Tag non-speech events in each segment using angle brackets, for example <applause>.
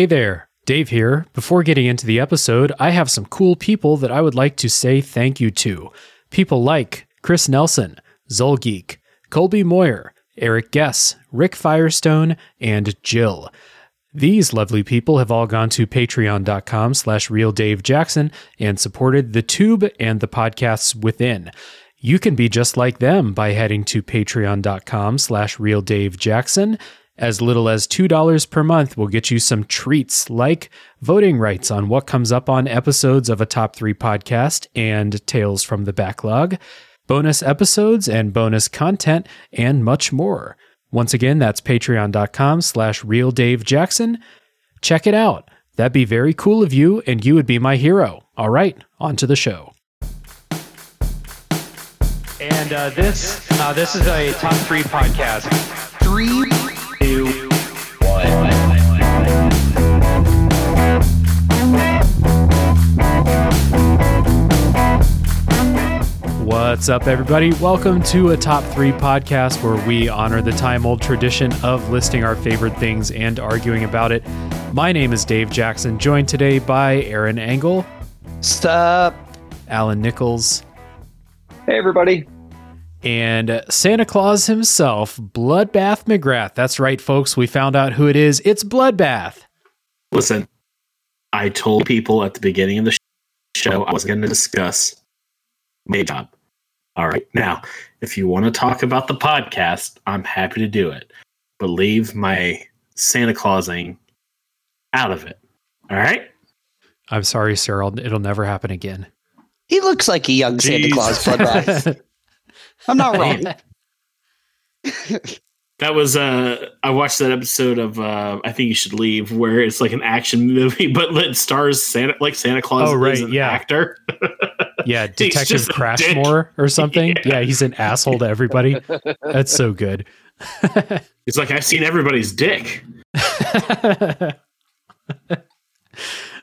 Hey there, Dave here. Before getting into the episode, I have some cool people that I would like to say thank you to. People like Chris Nelson, Zolgeek, Colby Moyer, Eric Guess, Rick Firestone, and Jill. These lovely people have all gone to patreon.com slash realdavejackson and supported the tube and the podcasts within. You can be just like them by heading to patreon.com slash realdavejackson. As little as $2 per month will get you some treats like voting rights on what comes up on episodes of a top three podcast and Tales from the Backlog, bonus episodes and bonus content, and much more. Once again, that's patreon.com slash realdavejackson. Check it out. That'd be very cool of you, and you would be my hero. All right, on to the show. And uh, this uh, this is a top three podcast. Three, What's up, everybody? Welcome to a top three podcast where we honor the time old tradition of listing our favorite things and arguing about it. My name is Dave Jackson, joined today by Aaron Engel, Stop. Alan Nichols, Hey, everybody. and Santa Claus himself, Bloodbath McGrath. That's right, folks. We found out who it is. It's Bloodbath. Listen, I told people at the beginning of the show I was going to discuss my job. All right. Now, if you want to talk about the podcast, I'm happy to do it, but leave my Santa Clausing out of it. All right. I'm sorry, sir. I'll, it'll never happen again. He looks like a young Santa Claus bloodbath. <laughs> I'm not wrong. That was uh I watched that episode of uh I think you should leave where it's like an action movie <laughs> but it stars Santa like Santa Claus Oh, right, is an yeah. actor. <laughs> Yeah, <laughs> Detective Crashmore or something. <laughs> Yeah. Yeah. he's an asshole to everybody. That's so good. <laughs> It's like I've seen everybody's dick.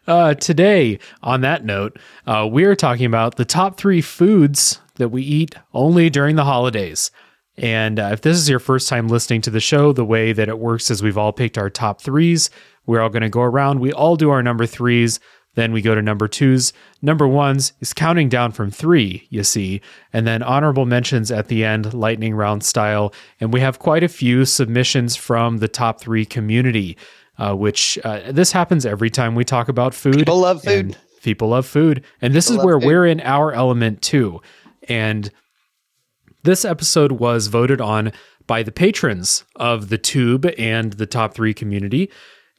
uh, today, on that note, uh, we are talking about the top three foods that we eat only during the holidays. And uh, if this is your first time listening to the show, the way that it works is we've all picked our top threes. We're all going to go around. We all do our number threes. Then we go to number twos. Number ones is counting down from three, you see, and then honorable mentions at the end, lightning round style. And we have quite a few submissions from the top three community, uh, which uh, this happens every time we talk about food. People love food. people love food. And this People is where food. we're in our element too. And this episode was voted on by the patrons of the Tube and the top three community.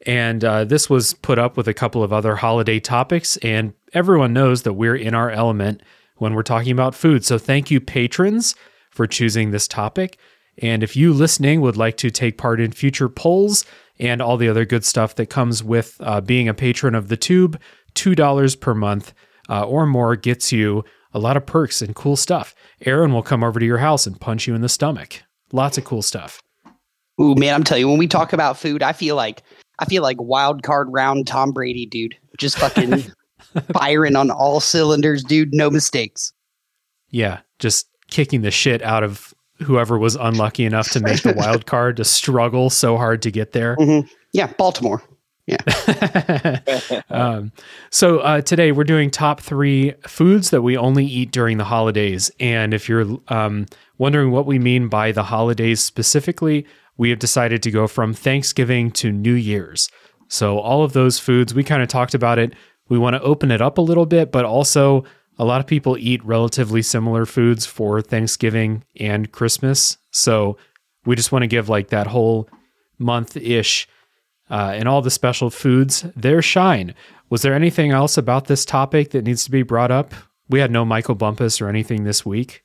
And uh, this was put up with a couple of other holiday topics. And everyone knows that we're in our element when we're talking about food. So thank you, patrons, for choosing this topic. And if you listening would like to take part in future polls and all the other good stuff that comes with uh, being a patron of the Tube, $2 per month uh, or more gets you a lot of perks and cool stuff. Aaron will come over to your house and punch you in the stomach. Lots of cool stuff. Ooh, man, I'm telling you, when we talk about food, I feel like I feel like wild card round Tom Brady, dude. Just fucking <laughs> firing on all cylinders, dude. No mistakes. Yeah, just kicking the shit out of whoever was unlucky enough to make the <laughs> wild card to struggle so hard to get there. Yeah, Baltimore. Yeah. <laughs> um, so uh, today we're doing top three foods that we only eat during the holidays. And if you're um, wondering what we mean by the holidays specifically, we have decided to go from Thanksgiving to New Year's. So all of those foods, we kind of talked about it. We want to open it up a little bit, but also a lot of people eat relatively similar foods for Thanksgiving and Christmas. So we just want to give like that whole month ish uh, and all the special foods their shine. Was there anything else about this topic that needs to be brought up? We had no Michael Bumpus or anything this week.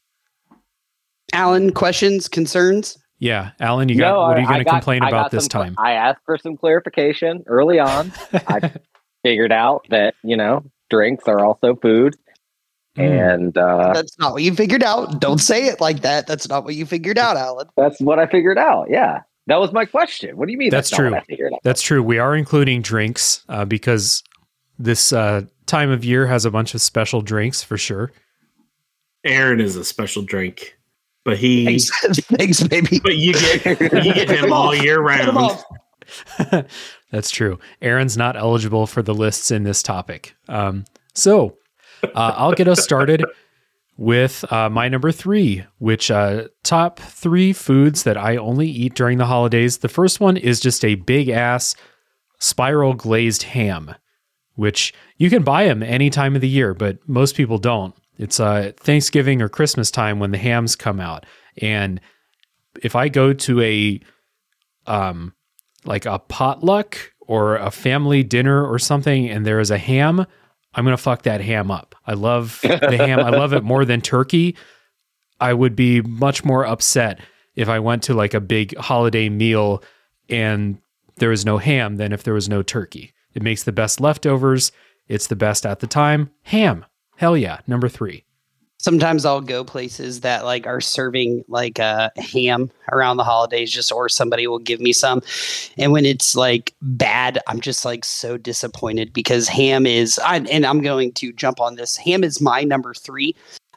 Alan, questions, concerns? Yeah, Alan, you got No, what are you going to complain I about this some time? I asked for some clarification early on. I <laughs> figured out that you know drinks are also food, Hmm. and uh, That's not what you figured out. Don't say it like that. That's not what you figured out, Alan. that's what I figured out. Yeah, that was my question. What do you mean? That's That's, not what true. I figured out. That's true. We are including drinks uh, because this uh, time of year has a bunch of special drinks for sure. Aaron is a special drink, but he Thanks, <laughs> thanks baby. but you get you get him all year round. <laughs> That's true. Aaron's not eligible for the lists in this topic. Um, so uh, I'll get us started with uh, my number three, which uh, top three foods that I only eat during the holidays. The first one is just a big ass spiral glazed ham, which you can buy them any time of the year, but most people don't. It's uh, Thanksgiving or Christmas time when the hams come out, and if I go to a um like a potluck or a family dinner or something and there is a ham, I'm to fuck that ham up. I love the ham. I love it more than turkey. I would be much more upset if I went to like a big holiday meal and there was no ham than if there was no turkey. It makes the best leftovers. It's the best at the time. Ham. Hell yeah. Number three. Sometimes I'll go places that like are serving like a uh, ham around the holidays just or somebody will give me some. And when it's like bad I'm just like so disappointed because ham is I, and I'm going to jump on this. Ham is my number 3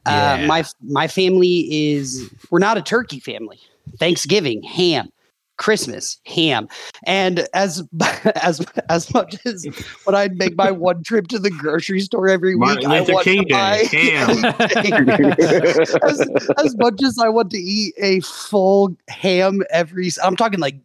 uh, yeah. uh, my my family is we're not a turkey family. Thanksgiving ham Christmas ham. And as <laughs> as as much as when I make my one trip to the grocery store every week, I want to buy ham. <laughs> as, as much as I want to eat a full ham every, I'm talking like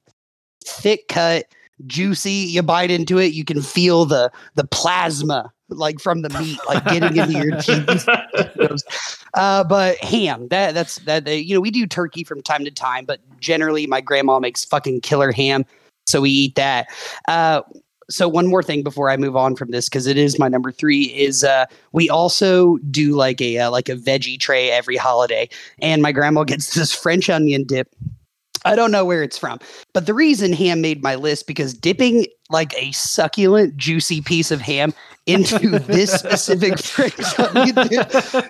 thick cut, juicy. You bite into it, you can feel the the plasma like from the meat, like getting into your <laughs> teeth. <laughs> uh, but ham, that that's that. Uh, you know, we do turkey from time to time, but generally, my grandma makes fucking killer ham, so we eat that. Uh, so one more thing before I move on from this, because it is my number three, is uh, we also do like a uh, like a veggie tray every holiday, and my grandma gets <laughs> this French onion dip I don't know where it's from. But the reason ham made my list because dipping like a succulent, juicy piece of ham into <laughs> this specific French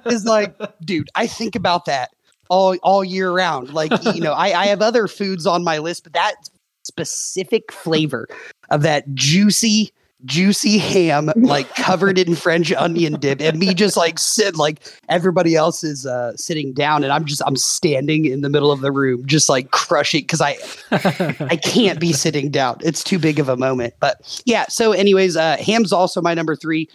is like, dude, I think about that all all year round. Like, you know, I, I have other foods on my list, but that specific flavor of that juicy juicy ham like covered in french onion dip and me just like sit like everybody else is uh sitting down and i'm just i'm standing in the middle of the room just like crushing because i i can't be sitting down. It's too big of a moment but yeah so anyways uh ham's also my number three.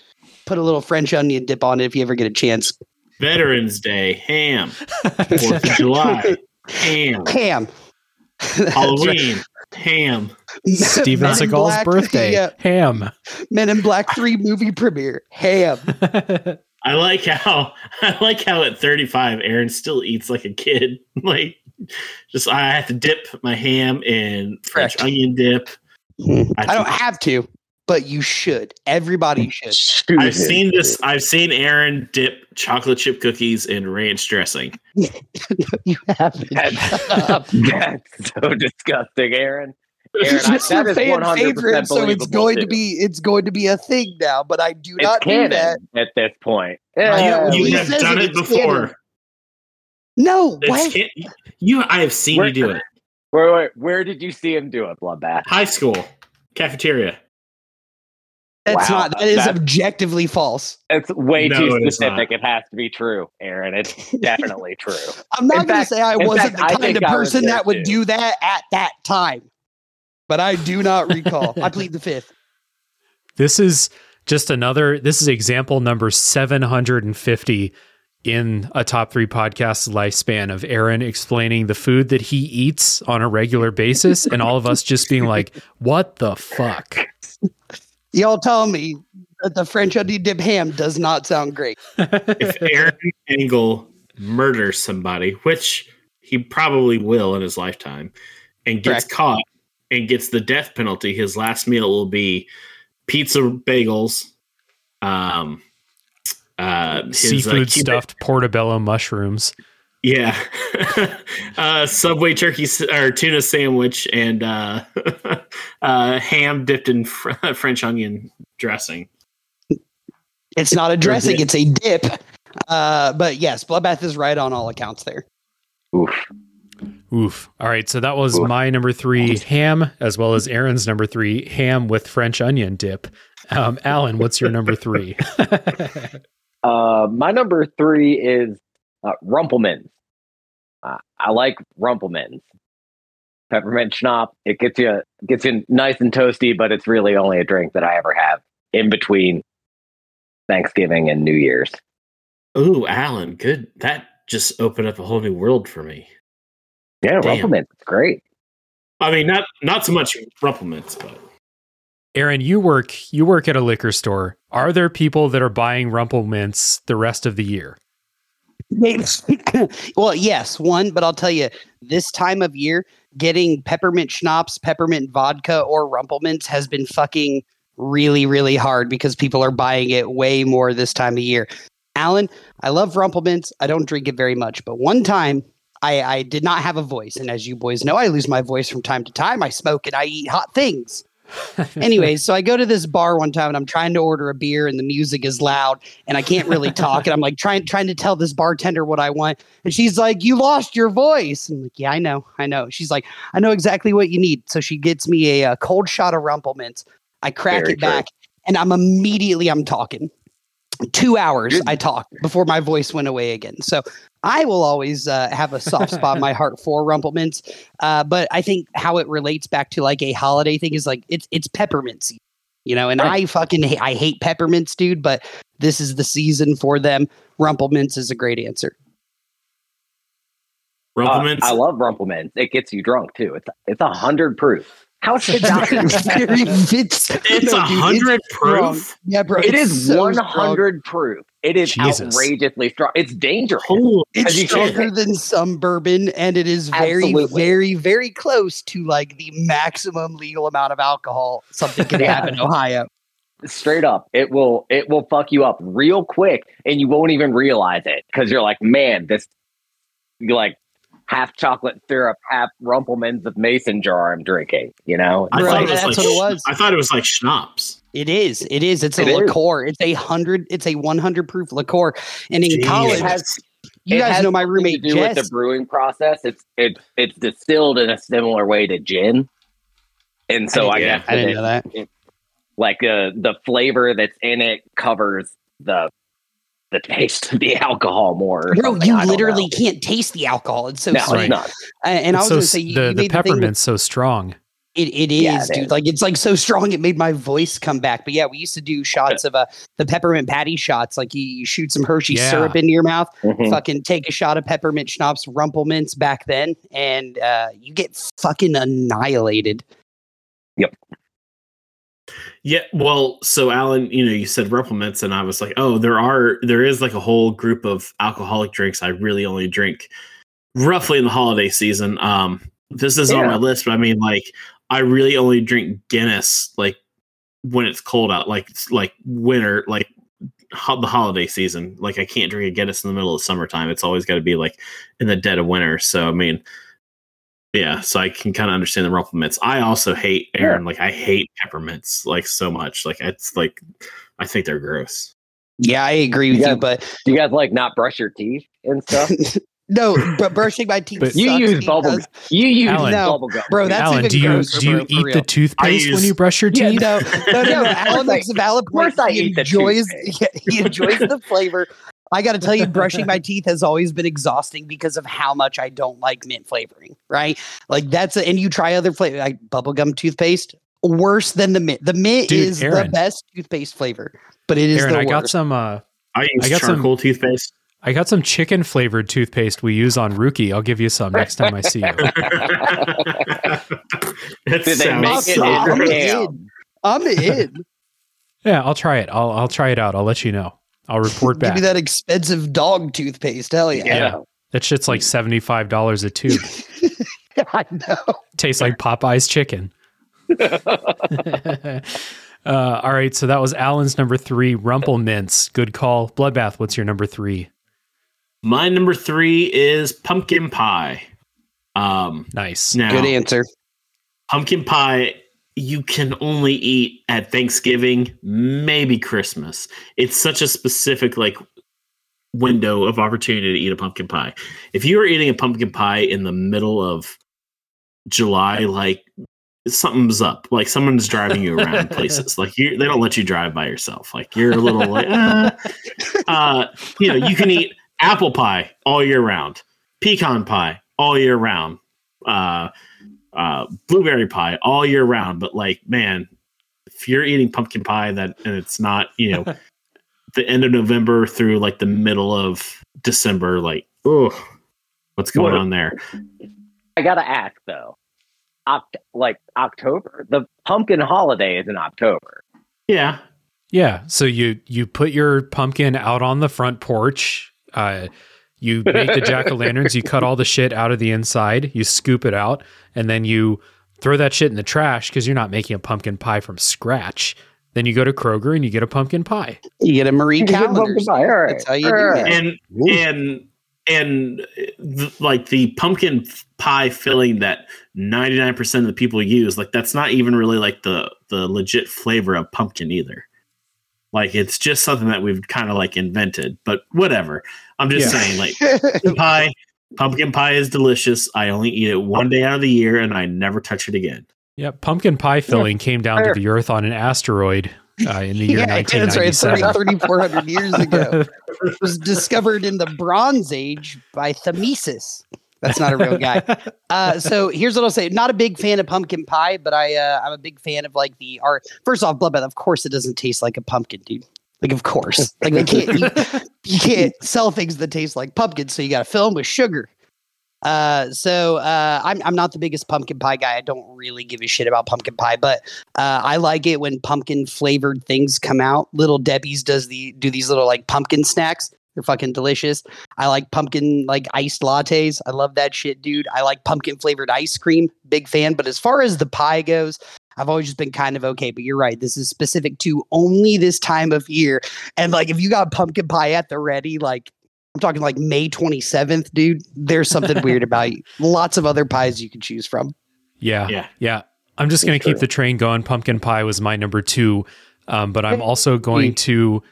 Put a little french onion dip on it if you ever get a chance. Veterans day ham. <laughs> Fourth of july <laughs> ham. Ham. <laughs> Halloween ham Steven Seagal's Black, birthday. Yeah. Ham. Men in Black 3 movie premiere. Ham. <laughs> I like how I like how at 35 Aaron still eats like a kid. <laughs> like just I have to dip my ham in French Correct. onion dip. Hmm. I, I don't have to, but you should. Everybody should. I've seen this. I've seen Aaron dip chocolate chip cookies in ranch dressing. <laughs> you haven't. That's, <laughs> that's so disgusting, Aaron. Aaron, it's your fan favorite, so it's going too. to be it's going to be a thing now. But I do it's not do that at this point. Yeah, you, you have done it before. Canon. No, what? you I have seen where, you do it. Where, where, where did you see him do it, Bloodbath? High school cafeteria. That's wow, not. That is objectively false. It's way no, too specific. It, it, has to be true, Aaron. It's <laughs> definitely true. I'm not going to say I wasn't fact, the kind of person that would too. do that at that time but I do not recall. I plead the fifth. This is just another, this is example number 750 in a top three podcast lifespan of Aaron explaining the food that he eats on a regular basis and all of us just being like, what the fuck? <laughs> Y'all tell me that the French onion dip ham does not sound great. <laughs> if Aaron Engel murders somebody, which he probably will in his lifetime, and gets Correct. caught and gets the death penalty, his last meal will be pizza bagels, um, uh, his, uh, seafood uh, stuffed portobello mushrooms. Yeah, <laughs> uh, Subway turkey or tuna sandwich and uh, <laughs> uh, ham dipped in fr- <laughs> French onion dressing. It's not a dressing; it's a dip. Uh, but yes, Bloodbath is right on all accounts there. Oof. Oof. All right. So that was Oof. my number three ham, as well as Aaron's number three ham with French onion dip. Um, Alan, what's your number three? uh, my number three is uh, Rumpleman's. Uh, I like Rumpleman's. peppermint schnapps. It gets you gets you nice and toasty, but it's really only a drink that I ever have in between Thanksgiving and New Year's. Ooh, Alan, good. That just opened up a whole new world for me. Yeah, Damn. Rumple Minze, it's great. I mean, not not so much Rumple Minze, but Aaron, you work you work at a liquor store. Are there people that are buying Rumple Minze the rest of the year? <laughs> well, yes, one, but I'll tell you, this time of year, getting peppermint schnapps, peppermint vodka, or Rumple Minze has been fucking really, really hard because people are buying it way more this time of year. Alan, I love Rumple Minze. I don't drink it very much, but one time I, I did not have a voice. And as you boys know, I lose my voice from time to time. I smoke and I eat hot things. <laughs> Anyways, so I go to this bar one time and I'm trying to order a beer and the music is loud and I can't really talk. and I'm like trying trying to tell this bartender what I want. And she's like, You lost your voice. And I'm like, Yeah, I know, I know. She's like, I know exactly what you need. So she gets me a, uh cold shot of Rumple Minze. I crack Very it back and I'm immediately I'm talking. Two hours Good. I talked before my voice went away again. So I will always uh, have a soft spot in my heart <laughs> for Rumple Minze. Uh, but I think how it relates back to like a holiday thing is like it's it's peppermint season, you know. And Right. I fucking ha- I hate peppermints, dude. But this is the season for them. Rumple Minze is a great answer. Uh, Rumple Minze. I love Rumple Minze. It gets you drunk too. It's it's a hundred proof. How should <laughs> that Very- it's <laughs> it's no, a dude, hundred strong. proof. Yeah, bro. It is so one hundred proof. It is Jesus. outrageously strong. It's dangerous. Holy It's As you should. stronger than some bourbon, and it is very, Absolutely. very, very close to like the maximum legal amount of alcohol something can Yeah. have in <laughs> Ohio. Straight up, it will it will fuck you up real quick, and you won't even realize it because you're like, man, this you like half chocolate syrup, half Rumplemans of mason jar I'm drinking. You know, I Bro, thought it was that's like what it was. I thought it was like schnapps. It is. It is. It's a It is. liqueur. It's a hundred. It's a one hundred proof liqueur. And in Jesus. college, It has- you it guys has know my roommate to do Jess. with the brewing process. It's it it's distilled in a similar way to gin, and so I, didn't- guess I didn't it- know that. like uh, the flavor that's in it covers the the taste of the <laughs> alcohol more. Bro, you literally know. can't taste the alcohol. It's so No, sweet. it's not. Uh, and I was It's so going to say, you, the you the made the peppermint's so strong. It, it is, Yeah, it dude. is. Like it's like so strong, it made my voice come back. But yeah, we used to do shots of uh, the peppermint patty shots. Like you, you shoot some Hershey Yeah. syrup into your mouth, Mhm. fucking take a shot of peppermint schnapps, Rumple Minze back then, and uh, you get fucking annihilated. Yeah, well, so Alan, you know, you said Rumple Minze, and I was like, oh, there are there is like a whole group of alcoholic drinks I really only drink roughly in the holiday season. Um, this isn't on my list, but I mean, like, I really only drink Guinness like when it's cold out, like like winter, like ho- the holiday season. Like, I can't drink a Guinness in the middle of summertime. It's always got to be like in the dead of winter. So, I mean. Yeah, so I can kind of understand the Rumple Minze. I also hate Aaron. Like I hate peppermints like so much. Like it's like I think they're gross. Yeah, I agree with Yeah. you, but Do you guys like not brush your teeth and stuff? <laughs> no, but brushing my teeth. But- you use bubble. because- You use Alan. No, bubble gum, bro, that's Alan, even do you grosser, do you bro, eat real. the toothpaste when you brush your Yeah, teeth? no, <laughs> no, no. Alan course makes a valid of course point. I he eat the enjoys. toothpaste. <laughs> he enjoys the flavor. I got to tell you, brushing my <laughs> teeth has always been exhausting because of how much I don't like mint flavoring. Right, like that's a, and you try other flavor like bubblegum toothpaste. Worse than the mint. The mint Dude, is the best toothpaste flavor, but it is Aaron, the I got some uh I use I got some- charcoal toothpaste. I got some chicken flavored toothpaste we use on Rookie. I'll give you some next time I see you. <laughs> <laughs> it Did they sounds make Awesome. it so I'm in in. I'm in. Yeah, I'll try it. I'll I'll try it out. I'll let you know. I'll report back. Give back. me that expensive dog toothpaste. Hell yeah. Yeah. That shit's like seventy-five dollars a tube. <laughs> I know. Tastes like Popeye's chicken. <laughs> <laughs> uh, all right, so that was Alan's number three, Rumple Minze. Good call. Bloodbath, what's your number three? My number three is pumpkin pie. Um, Nice. now Good answer. pumpkin pie you can only eat at Thanksgiving, maybe Christmas. It's such a specific like window of opportunity to eat a pumpkin pie. If you are eating a pumpkin pie in the middle of July, like something's up. Like someone's driving you around places. <laughs> Like you, they don't let you drive by yourself. Like you're a little like, uh, <laughs> uh, you know, you can eat apple pie all year round, pecan pie all year round, uh, uh, blueberry pie all year round. But like, man, if you're eating pumpkin pie that and it's not, you know, <laughs> the end of November through like the middle of December, like, oh, what's going What- on there? I gotta ask though, Oct- like October, the pumpkin holiday is in October. Yeah, Yeah. So you you put your pumpkin out on the front porch. Uh, you make the jack o' lanterns. You cut all the shit out of the inside. You scoop it out, and then you throw that shit in the trash because you're not making a pumpkin pie from scratch. Then you go to Kroger and you get a pumpkin pie. You get a Marie You get pumpkin Callender's. pie, all right, That's how you all do right. it. and and and th- like the pumpkin pie filling that 99% of the people use like that's not even really like the the legit flavor of pumpkin either like it's just something that we've kind of like invented but whatever i'm just Yeah. saying like <laughs> pie pumpkin pie is delicious i only eat it one day out of the year and i never touch it again Yeah, pumpkin pie filling came down fair. to the Earth on an asteroid uh, in the year <laughs> yeah, that's right. 1997. 30, 3,400 years ago. <laughs> It was discovered in the Bronze Age by Themesis. That's not a real guy. <laughs> Uh, so here's what I'll say: not a big fan of pumpkin pie, but I uh, I'm a big fan of like the art. First off, Bloodbath. Of course, it doesn't taste like a pumpkin, dude. Like, of course, like they can't you, <laughs> you can't sell things that taste like pumpkin, so you got to fill them with sugar. Uh, so uh, I'm I'm not the biggest pumpkin pie guy. I don't really give a shit about pumpkin pie, but uh, I like it when pumpkin flavored things come out. Little Debbie's does the do these little like pumpkin snacks. They're fucking delicious. I like pumpkin like iced lattes. I love that shit, dude. I like pumpkin flavored ice cream. Big fan. But as far as the pie goes, I've always just been kind of okay. But you're right. This is specific to only this time of year. And like if you got pumpkin pie at the ready, like I'm talking like May 27th, dude, there's something weird <laughs> about you. Lots of other pies you can choose from. Yeah. Yeah. Yeah. I'm just going to keep the train going. Pumpkin pie was my number two. Um, but I'm also going to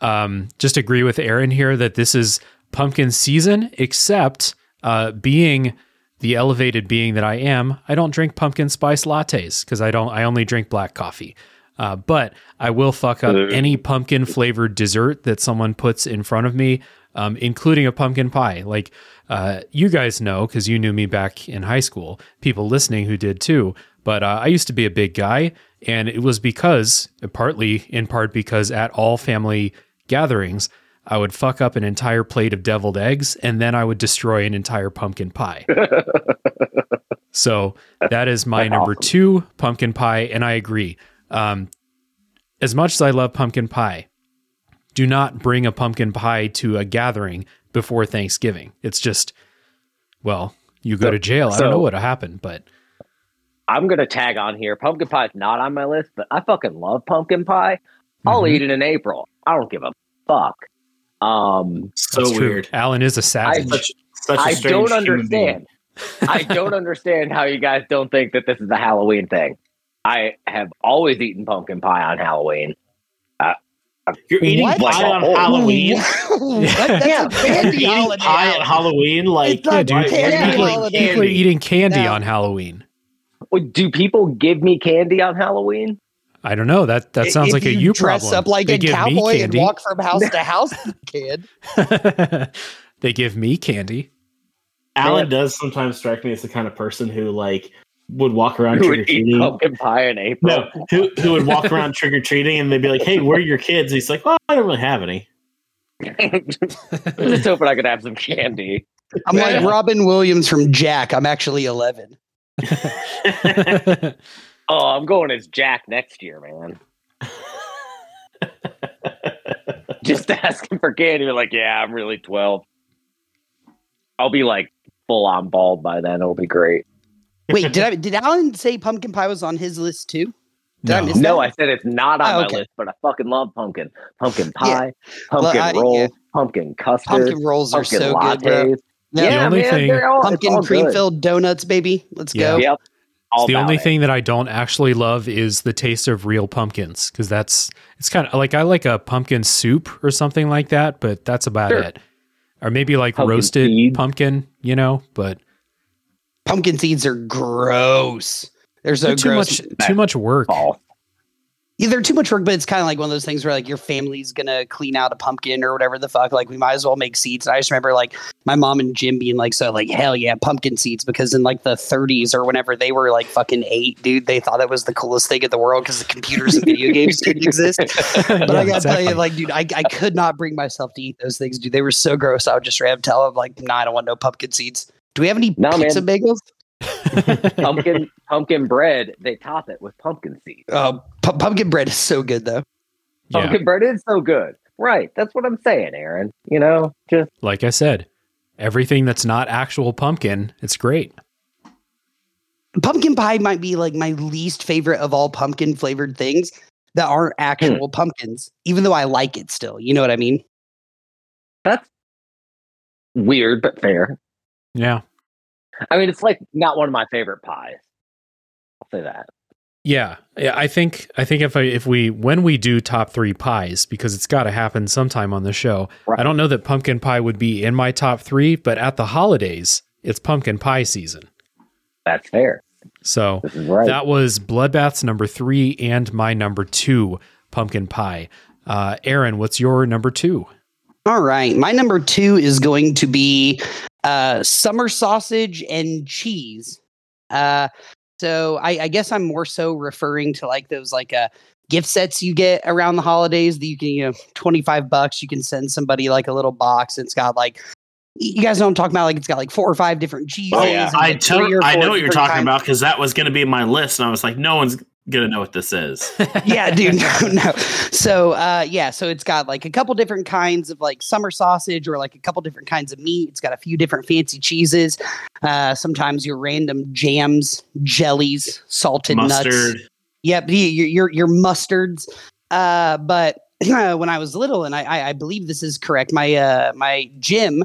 um, just agree with Aaron here that this is pumpkin season, except uh, being the elevated being that I am, I don't drink pumpkin spice lattes because I don't, I only drink black coffee. Uh, but I will fuck up any pumpkin flavored dessert that someone puts in front of me, um, including a pumpkin pie. Like uh, you guys know, because you knew me back in high school, people listening who did too. But uh, I used to be a big guy, and it was because, partly in part because at all family gatherings, I would fuck up an entire plate of deviled eggs, and then I would destroy an entire pumpkin pie. <laughs> so that is my That's number awesome. two, pumpkin pie, and I agree. Um, as much as I love pumpkin pie, do not bring a pumpkin pie to a gathering before Thanksgiving. It's just, well, you go So- to jail. I don't know what'll happen, but I'm gonna tag on here. Pumpkin pie is not on my list, but I fucking love pumpkin pie. I'll Mhm. eat it in April. I don't give a fuck. Um, so that's true. weird Alan is a savage. such, <laughs> such a I don't understand. <laughs> I don't understand how you guys don't think that this is a Halloween thing. I have always eaten pumpkin pie on Halloween. you're eating What? pie on Oh. Halloween <laughs> What? That's Yeah. a candy eating holiday. pie Alan. at Halloween like yeah, dude, why- candy why are people, eating holiday. people are candy? eating candy Now- on Halloween. Do people give me candy on Halloween? I don't know. That that sounds If like a you you dress problem. up like they a cowboy and walk from house to <laughs> house, kid. <laughs> they give me candy. Alan Man. does sometimes strike me as the kind of person who like would walk around Who trick or would eat treating. pumpkin pie in April? No, who who <laughs> would walk around trick or treating and they'd be like, "Hey, where are your kids?" he's like, "Well, I don't really have any." I'm just hoping I could have some candy. I'm like Robin Williams from Jack. I'm actually 11. Oh, I'm going as Jack next year, man. <laughs> Just asking for candy. Be like, yeah, I'm really 12. I'll be like full on bald by then. It'll be great. Wait, did I did Alan say pumpkin pie was on his list too? Did I No. miss No, that? I said it's not on Oh, my list, but I fucking love pumpkin. Pumpkin Yeah. pie, pumpkin I- roll, yeah. pumpkin custard, Pumpkin rolls are so lattes. good, bro. Yeah. Yeah, only man, thing- all, Pumpkin cream good. filled donuts, baby. Let's Yeah. go. Yep. All the about only it. thing that I don't actually love is the taste of real pumpkins because that's it's kind of like I like a pumpkin soup or something like that, but that's about Sure. it. Or maybe like Pumpkin roasted seed. pumpkin, you know, but Pumpkin seeds are gross. They're so too gross. much too much work. Fall. Yeah, they're too much work, but it's kind of like one of those things where like your family's gonna clean out a pumpkin or whatever the fuck. Like we might as well make seeds. And I just remember like my mom and Jim being like, so like hell yeah, pumpkin seeds because in like the 30s or whenever they were like fucking eight, dude, they thought that was the coolest thing in the world because the computers and video games didn't exist. <laughs> But Yeah, I gotta exactly. tell you, like, dude, I, I could not bring myself to eat those things, dude. They were so gross. I would just ram tell them like, nah, I don't want no pumpkin seeds. Do we have any man. pizza bagels? <laughs> pumpkin pumpkin bread. They top it with pumpkin seeds. Uh, pu- pumpkin bread is so good though. yeah, Pumpkin bread is so good. Right. That's what I'm saying, Aaron. You know, just like I said, everything that's not actual pumpkin, it's great. pumpkin pie might be like my least favorite of all pumpkin flavored things that aren't actual pumpkins, even though I like it still. You know what I mean? that's weird but fair. Yeah. I mean, it's like not one of my favorite pies. I'll say that. Yeah, yeah. I think I think if I if we when we do top three pies because it's got to happen sometime on the show. Right. I don't know that pumpkin pie would be in my top three, but at the holidays, it's pumpkin pie season. That's fair. So right. that was Bloodbath's number three and my number two, pumpkin pie. Uh, Aaron, what's your number two? All right. My number two is going to be uh, summer sausage and cheese. Uh, so I, I guess I'm more so referring to like those like uh, gift sets you get around the holidays that you can, you know, 25 bucks. You can send somebody like a little box. It's got like, you guys know what I'm talking about? Like it's got like four or five different cheeses. Oh, yeah. I I know what you're talking kinds- about because that was going to be my list, and I was like, no one's gonna know what this is. <laughs> yeah, <laughs> dude, <laughs> no, no. So, uh, yeah, so it's got like a couple different kinds of like summer sausage or like a couple different kinds of meat. It's got a few different fancy cheeses. Uh, sometimes your random jams, jellies, salted nuts. Mustard. Yep, your your your mustards. Uh, but <clears throat> when I was little, and I, I I believe this is correct, my uh my Jim,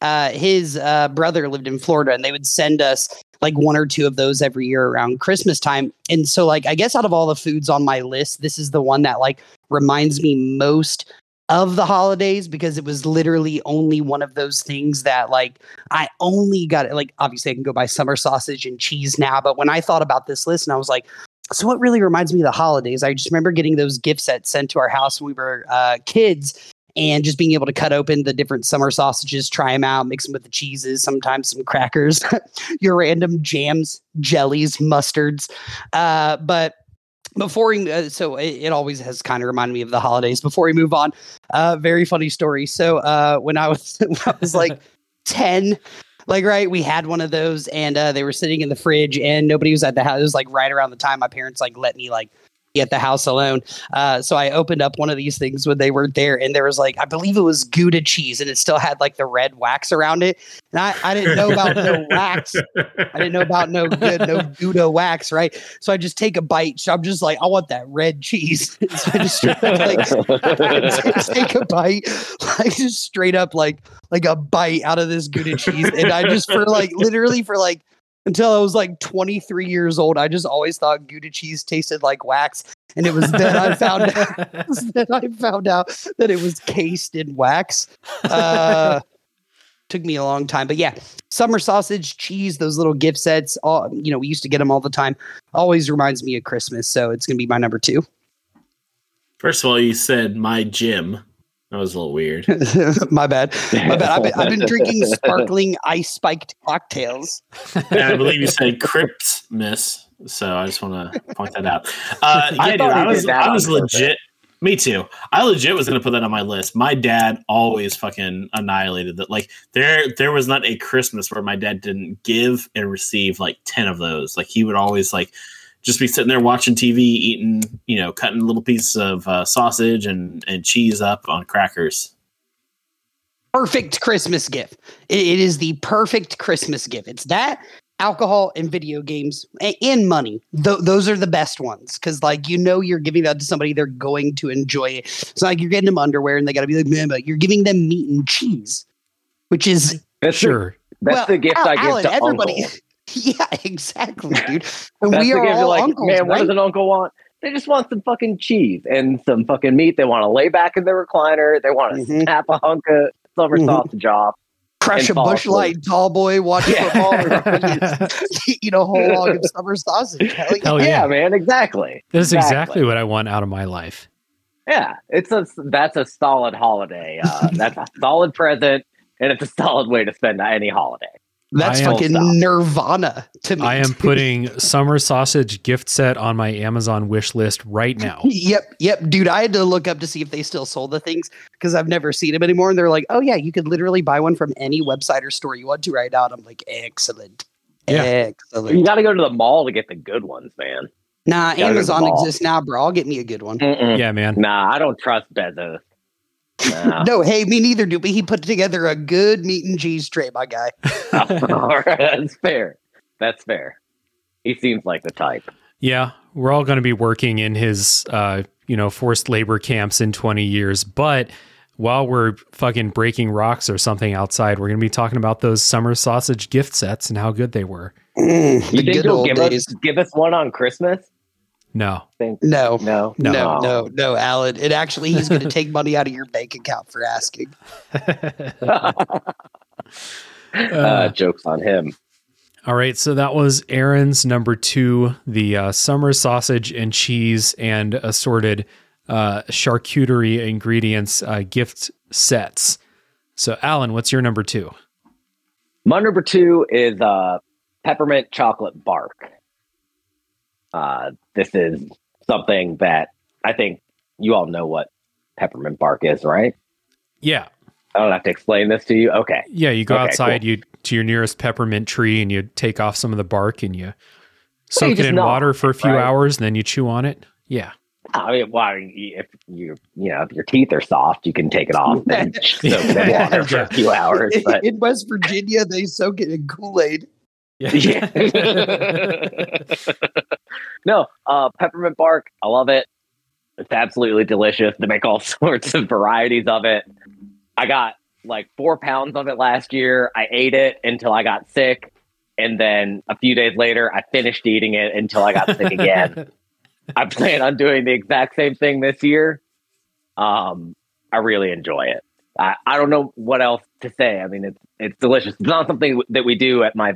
uh, his uh brother lived in Florida, and they would send us like one or two of those every year around Christmas time. And so, like, I guess out of all the foods on my list, this is the one that like reminds me most of the holidays because it was literally only one of those things that like I only got it. Like, obviously, I can go buy summer sausage and cheese now, but when I thought about this list and I was like, so what really reminds me of the holidays? I just remember getting those gift sets sent to our house when we were uh, kids and just being able to cut open the different summer sausages, try them out, mix them with the cheeses, sometimes some crackers, <laughs> your random jams, jellies, mustards. Uh, but before we, uh, so it, it always has kind of reminded me of the holidays. Before we move on, uh, very funny story. So uh, when I was <laughs> when I was like <laughs> ten, like right, we had one of those, and uh, they were sitting in the fridge, and nobody was at the house. It was like right around the time my parents like let me like at the house alone. Uh, so I opened up one of these things when they weren't there, and there was like I believe it was Gouda cheese, and it still had like the red wax around it. And I, I didn't know about no <laughs> wax. I didn't know about no good no Gouda wax, right? So I just take a bite. So I'm just like, I want that red cheese. <laughs> so I just up, like <laughs> take a bite, like just straight up like like a bite out of this Gouda cheese, and I just for like literally for like until I was like 23 years old, I just always thought Gouda cheese tasted like wax, and it was then I found out <laughs> <laughs> then I found out that it was cased in wax. Uh, took me a long time, but yeah, summer sausage, cheese, those little gift sets. All you know, we used to get them all the time. Always reminds me of Christmas, so it's gonna be my number two. First of all, you said my gym. That was a little weird. <laughs> my bad, my bad. I've been, I've been drinking <laughs> sparkling ice spiked cocktails. And I believe you said crypt miss. so I just want to point that out. Uh, <laughs> I dude, I was, that I was legit. Me too. I legit was going to put that on my list. My dad always fucking annihilated that. Like there, there was not a Christmas where my dad didn't give and receive like ten of those. Like he would always like just be sitting there watching TV, eating, you know, cutting little pieces of uh, sausage and and cheese up on crackers. perfect Christmas gift. It, it is the perfect Christmas gift. It's that alcohol and video games and, and money. Th- those are the best ones because, like, you know, you're giving that to somebody they're going to enjoy it. It's like you're getting them underwear and they got to be like, man, but you're giving them meat and cheese, which is That's Sure. The, that's well, the gift Al- I give Alan, to everybody. uncle. <laughs> yeah, <laughs> exactly, <laughs> dude. And we are all like, uncles, man, what does an uncle want? They just want some fucking cheese and some fucking meat. They want to lay back in the recliner. They want to Mhm. snap a hunk of summer Mhm. sausage off. crush a fall bush asleep. light tall boy, watch <laughs> Yeah. football, or eat a whole log of summer sausage. Hell yeah. Hell yeah. yeah. man, exactly. This is exactly Exactly. what I want out of my life. Yeah, it's a that's a solid holiday. Uh, that's a solid present, and it's a solid way to spend any holiday. That's am- fucking Stop. nirvana to me. I am putting summer sausage gift set on my Amazon wish list right now. Yep, yep, dude. I had to look up to see if they still sold the things because I've never seen them anymore. And they're like, "Oh yeah, you could literally buy one from any website or store you want to right now." And I'm like, "Excellent, Yeah. You got to go to the mall to get the good ones, man. Nah, Gotta go to the Amazon exists now, bro. I'll get me a good one. Mm-mm. Yeah, man. Nah, I don't trust Bezos. Nah. No, hey, me neither, dude. But he put together a good meat and cheese tray, my guy. <laughs> <laughs> all right, that's fair. That's fair. He seems like the type. Yeah, we're all going to be working in his, uh, you know, forced labor camps in 20 years. But while we're fucking breaking rocks or something outside, we're going to be talking about those summer sausage gift sets and how good they were. Mm, You think good you'll old give days. us give us one on Christmas? No. Think No, no, No. no, no, no, Alan. And actually, he's going to take money out of your bank account for asking. <laughs> uh, jokes on him. All right, so that was Aaron's number two, the uh, summer sausage and cheese and assorted uh, charcuterie ingredients uh, gift sets. So, Alan, what's your number two? My number two is uh, peppermint chocolate bark. Uh, this is something that I think you all know what peppermint bark is, right? Yeah, I don't have to explain this to you. Okay. yeah. You go Okay, outside, cool. you to your nearest peppermint tree, and you take off some of the bark and you you soak it in gnaw water for a few right? hours, and then you chew on it. Yeah, I mean, why if you you know if your teeth are soft, you can take it <laughs> off and soak it in Yeah. water for a few <laughs> hours. But In West Virginia, they soak it in Kool Aid. Yeah. <laughs> no, uh, peppermint bark. I love it. It's absolutely delicious. They make all <laughs> sorts of varieties of it. I got like four pounds of it last year. I ate it until I got sick. And then a few days later, I finished eating it until I got sick again. <laughs> I plan on doing the exact same thing this year. Um, I really enjoy it. I, I don't know what else to say. I mean, it's it's delicious. It's not something that we do at my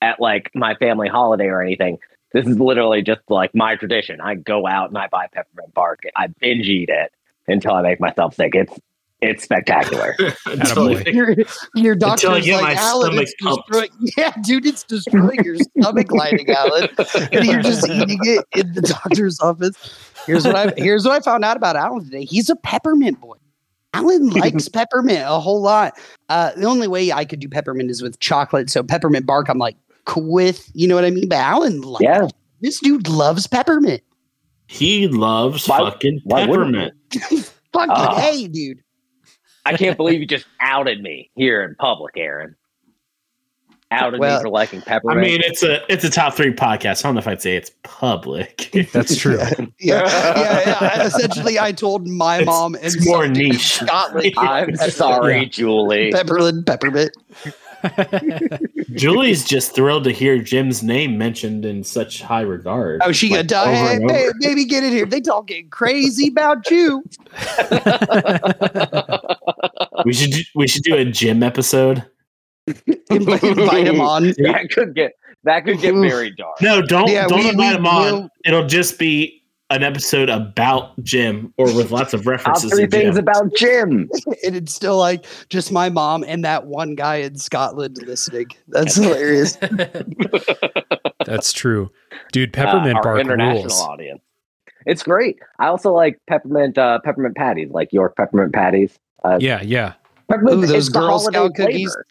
at like my family holiday or anything. This is literally just like my tradition. I go out and I buy peppermint bark. I binge eat it until I make myself sick. It's it's spectacular. <laughs> Attaboy. Your, your doctor's Until I get like, my Alan, stomach it's pumped." destroying. <laughs> Yeah, dude, it's destroying your stomach lining, Alan. And you're just eating it in the doctor's office. Here's what I here's what I found out about Alan today. He's a peppermint boy. Alan <laughs> likes peppermint a whole lot. Uh, the only way I could do peppermint is with chocolate. So peppermint bark, I'm like cool with. You know what I mean? But Alan, likes, Yeah. this dude loves peppermint. He loves Why- fucking why peppermint. <laughs> Fucking ah. Oh. hey, dude. I can't believe you just outed me here in public, Aaron. Outed Well, me for liking peppermint. I mean, it's a it's a top three podcast. I don't know if I'd say it's public. <laughs> That's true. Yeah, yeah, yeah. Essentially, I told my It's- mom it's more niche. Scotland. <laughs> I'm sorry, Yeah. Julie. Pepperland, peppermint. <laughs> Julie's just thrilled to hear Jim's name mentioned in such high regard. Oh, she Like, gonna tell over hey, hey, baby, get in here. They talking crazy about you. <laughs> We should do, we should do a Jim episode. <laughs> invite, invite him on. that could get that could get very dark. No, don't Yeah, don't we- invite we him on. will- It'll just be an episode about Jim or with lots of Top references three to Jim. things about Jim. <laughs> And it's still like just my mom and that one guy in Scotland listening. That's hilarious. <laughs> <laughs> That's true, dude. Peppermint uh, our bark international rules. audience. It's great. I also like peppermint uh, peppermint patties, like York peppermint patties. Uh, Yeah, yeah. Peppermint, Ooh, those it's the Girl Scout cookies? flavor.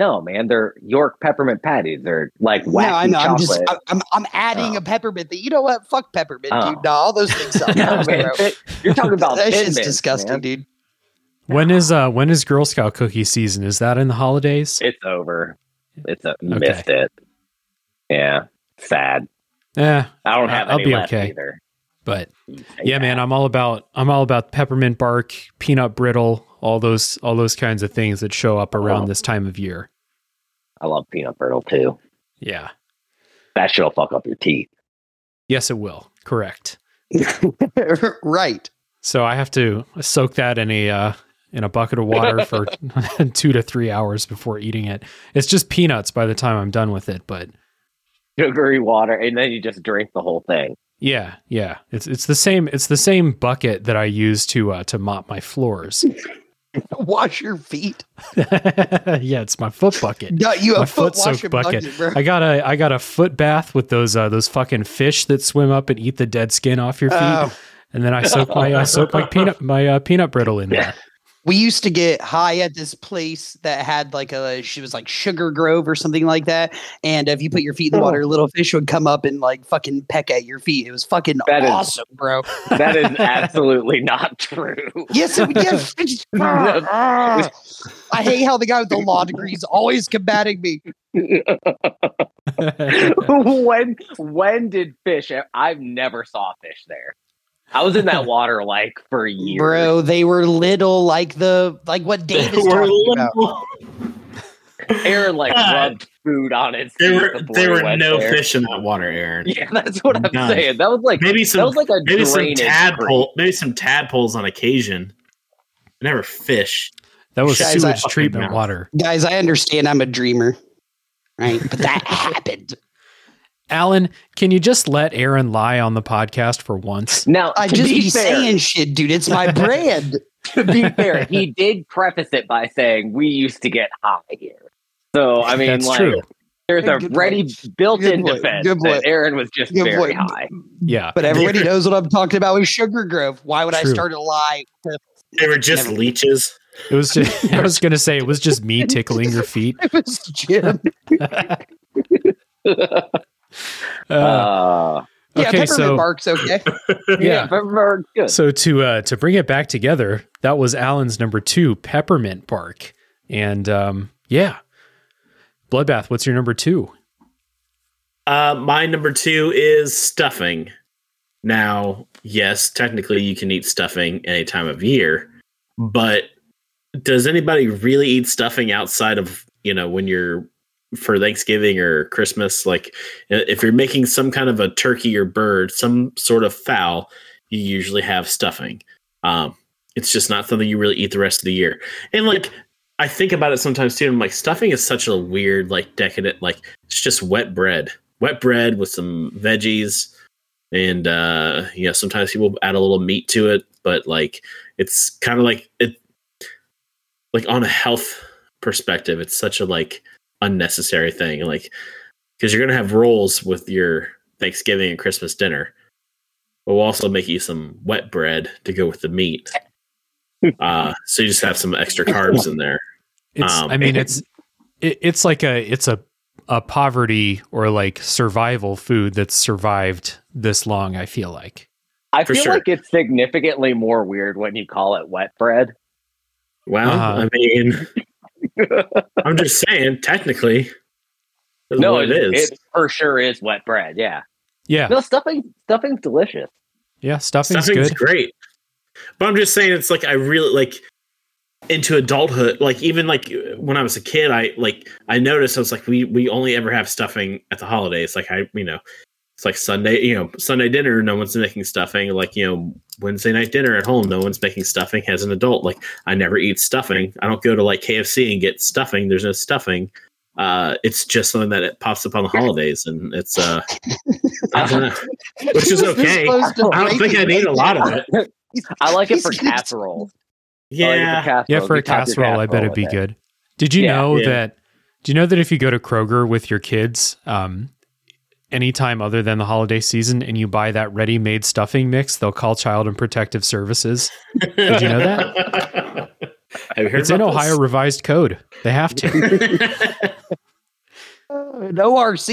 No, man, they're York peppermint patties. They're like no, wacky I know. I'm just, chocolate. I'm, I'm adding Oh. a peppermint thing. You know what? Fuck peppermint, Oh. dude. No, all those things suck. <laughs> No, man, you're talking about <laughs> that Thin shit's disgusting, man. dude. When is uh when is Girl Scout cookie season? Is that in the holidays? It's over. It's a, you Okay. missed it. Yeah, sad. Yeah, I don't have I'll any be left okay. either. But yeah, man, I'm all about I'm all about peppermint bark, peanut brittle, all those all those kinds of things that show up around Oh. this time of year. I love peanut brittle too. Yeah. That shit'll fuck up your teeth. Yes, it will. Correct. <laughs> right. So I have to soak that in a uh, in a bucket of water for <laughs> two to three hours before eating it. It's just peanuts by the time I'm done with it, but Sugary water, and then you just drink the whole thing. Yeah, yeah. It's it's the same it's the same bucket that I use to uh, to mop my floors. <laughs> Wash your feet. <laughs> yeah, it's my foot bucket. Got you My a foot foot soaked bucket. I got a I got a foot bath with those uh, those fucking fish that swim up and eat the dead skin off your feet, Oh. and then I soak my I soak my <laughs> peanut my uh, peanut brittle in there. We used to get high at this place that had like a she was like sugar grove or something like that and if you put your feet in the water little fish would come up and like fucking peck at your feet it was fucking That is- awesome bro <laughs> That is absolutely not true. yes it, yes <laughs> <laughs> it's- Ah, i hate how the guy with the law degree is always combating me when when did fish? I've never saw fish there. I was in that <laughs> water like for years. bro they were little like the like what dave is We're talking about <laughs> Aaron like God. rubbed food on it. There were before there were no there. fish in that water, Aaron. Yeah, that's what I'm None. saying. That was like Maybe that some was like a maybe some tadpole creek. maybe some tadpoles on occasion. Never fish. That was Guys, I- treatment Fucking water. guys i understand i'm a dreamer right but that <laughs> happened Alan, can you just let Aaron lie on the podcast for once? Now, i just be be saying shit dude it's my <laughs> brand to be fair, he did preface it by saying we used to get high here. So I mean, That's like, true. there's a Good ready built-in Good defense Good that. Aaron was just Good very point. high. Yeah. But everybody knows what I'm talking about with Sugar Grove. Why would True. I start a lie? They were just Never- leeches. It was just <laughs> I was gonna say it was just me tickling your feet. <laughs> It was Jim. Uh, Uh, yeah, okay, peppermint so bark's okay. <laughs> Yeah. but we're good. so to uh to bring it back together, that was Alan's number two, peppermint bark. And um yeah. Bloodbath, what's your number two? Uh, my number two is stuffing. Now, yes, technically you can eat stuffing any time of year, but does anybody really eat stuffing outside of you know when you're for Thanksgiving or Christmas? Like, if you're making some kind of a turkey or bird, some sort of fowl, you usually have stuffing. Um, it's just not something you really eat the rest of the year. And like, I think about it sometimes too. I'm like, stuffing is such a weird, like, decadent, like, it's just wet bread, wet bread with some veggies, and uh, you know, sometimes people add a little meat to it, but like, it's kind of like it, like on a health perspective, it's such a like unnecessary thing, like, because you're gonna have rolls with your Thanksgiving and Christmas dinner. But we'll also make you some wet bread to go with the meat. <laughs> Uh, so you just have some extra carbs in there. It's Um, I mean it's it, it's like a it's a a poverty or like survival food that's survived this long, I feel like. I For feel sure. like it's significantly more weird when you call it wet bread. Well, Uh-huh. I mean, <laughs> I'm just saying, technically, that's No, what it, it is. it for sure is wet bread. Yeah. Yeah. No stuffing. Stuffing's delicious. Yeah, stuffing's, Stuffing's good. great, but I'm just saying, it's like I really like into adulthood. Like even like when I was a kid, I like I noticed I was like, we we only ever have stuffing at the holidays. Like I, you know, it's like Sunday, you know, Sunday dinner, no one's making stuffing. Like you know, Wednesday night dinner at home, no one's making stuffing. As an adult, like I never eat stuffing. I don't go to like KFC and get stuffing. There's no stuffing. Uh, it's just something that it pops up on the holidays, and it's uh, I don't know, <laughs> which is He was this okay. I don't think I breaking need a lot of it. <laughs> I like it for He's- casserole. Yeah, Yeah, for a casserole, I bet it'd be good. Did you Yeah. know Yeah. that? Do you know that if you go to Kroger with your kids, um, any time other than the holiday season and you buy that ready made stuffing mix, they'll call Child and Protective Services. Did you know that? <laughs> it's in Ohio this? revised code. They have to. <laughs> Uh, An ORC?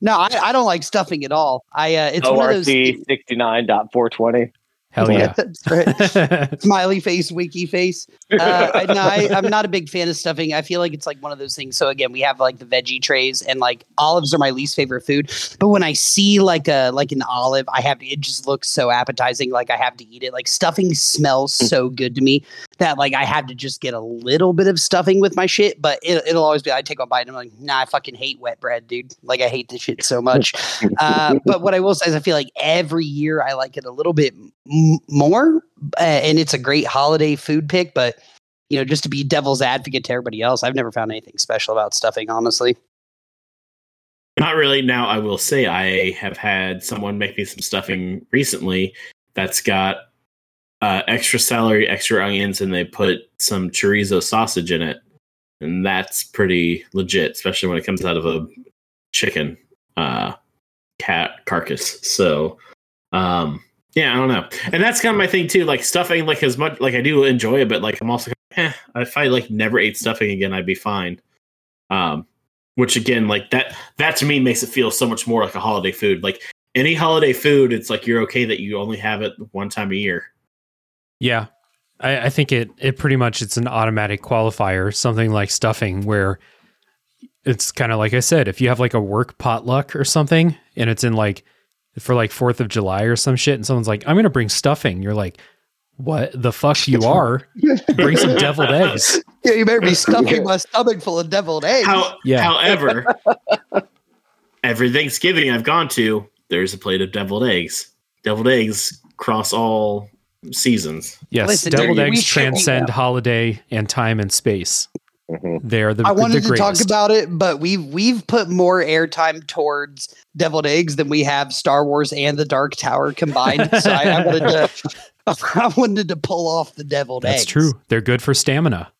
No, I, I, don't like stuffing at all. I uh, it's ORC one of those 69.420. Hell yeah. Right. <laughs> Smiley face, wiki face. Uh, I, no, I, I'm not a big fan of stuffing. I feel like it's like one of those things. So again, we have like the veggie trays, and like olives are my least favorite food. But when I see like a like an olive, I have it just looks so appetizing. Like I have to eat it. Like stuffing smells so good to me that like I have to just get a little bit of stuffing with my shit. But it, it'll always be I take a bite and I'm like, nah, I fucking hate wet bread, dude. Like I hate this shit so much. <laughs> Uh, but what I will say is, I feel like every year I like it a little bit m- more, uh, and it's a great holiday food pick. But you know, just to be devil's advocate to everybody else, I've never found anything special about stuffing, honestly. Not really. Now, I will say I have had someone make me some stuffing recently that's got uh, extra celery, extra onions, and they put some chorizo sausage in it. And that's pretty legit, especially when it comes out of a chicken uh, cat carcass. So, um, yeah, I don't know. And that's kind of my thing too. Like stuffing, like as much like I do enjoy it, but like I'm also eh, if I like never ate stuffing again, I'd be fine. Um, which again, like that that to me makes it feel so much more like a holiday food. Like any holiday food, it's like you're okay that you only have it one time a year. Yeah. I, I think it it pretty much it's an automatic qualifier, something like stuffing where it's kind of like I said, if you have like a work potluck or something and it's in like for like Fourth of July or some shit, and someone's like, "I'm gonna bring stuffing," you're like, "What the fuck you are? bring some deviled <laughs> eggs." Yeah, you better be stuffing <laughs> my stomach full of deviled eggs. How, Yeah. However, <laughs> every Thanksgiving I've gone to, there's a plate of deviled eggs. Deviled eggs cross all seasons. Yes, Listen, deviled dude, we eggs should- transcend holiday and time and space. Mhm. They're the I wanted the to talk about it, but we've we've put more airtime towards deviled eggs than we have Star Wars and the Dark Tower combined. so I, I wanted to <laughs> I wanted to pull off the deviled That's eggs. true. They're good for stamina.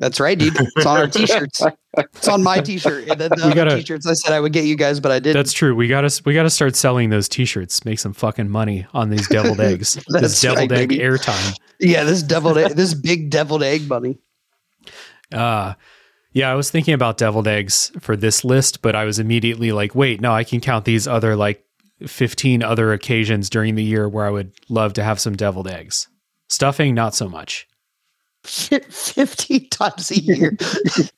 That's right, dude. It's on our t-shirts. It's on my t-shirt. And then the We gotta- t-shirts I said I would get you guys, but I didn't. That's true. We gotta we gotta start selling those T-shirts. Make some fucking money on these deviled <laughs> eggs. this deviled right, egg baby. airtime. yeah, this deviled egg, this big deviled egg bunny. Uh yeah, I was thinking about deviled eggs for this list, but I was immediately like, wait, no, I can count these other like 15 other occasions during the year where I would love to have some deviled eggs. Stuffing, not so much. Fif- 15 times a year. <laughs>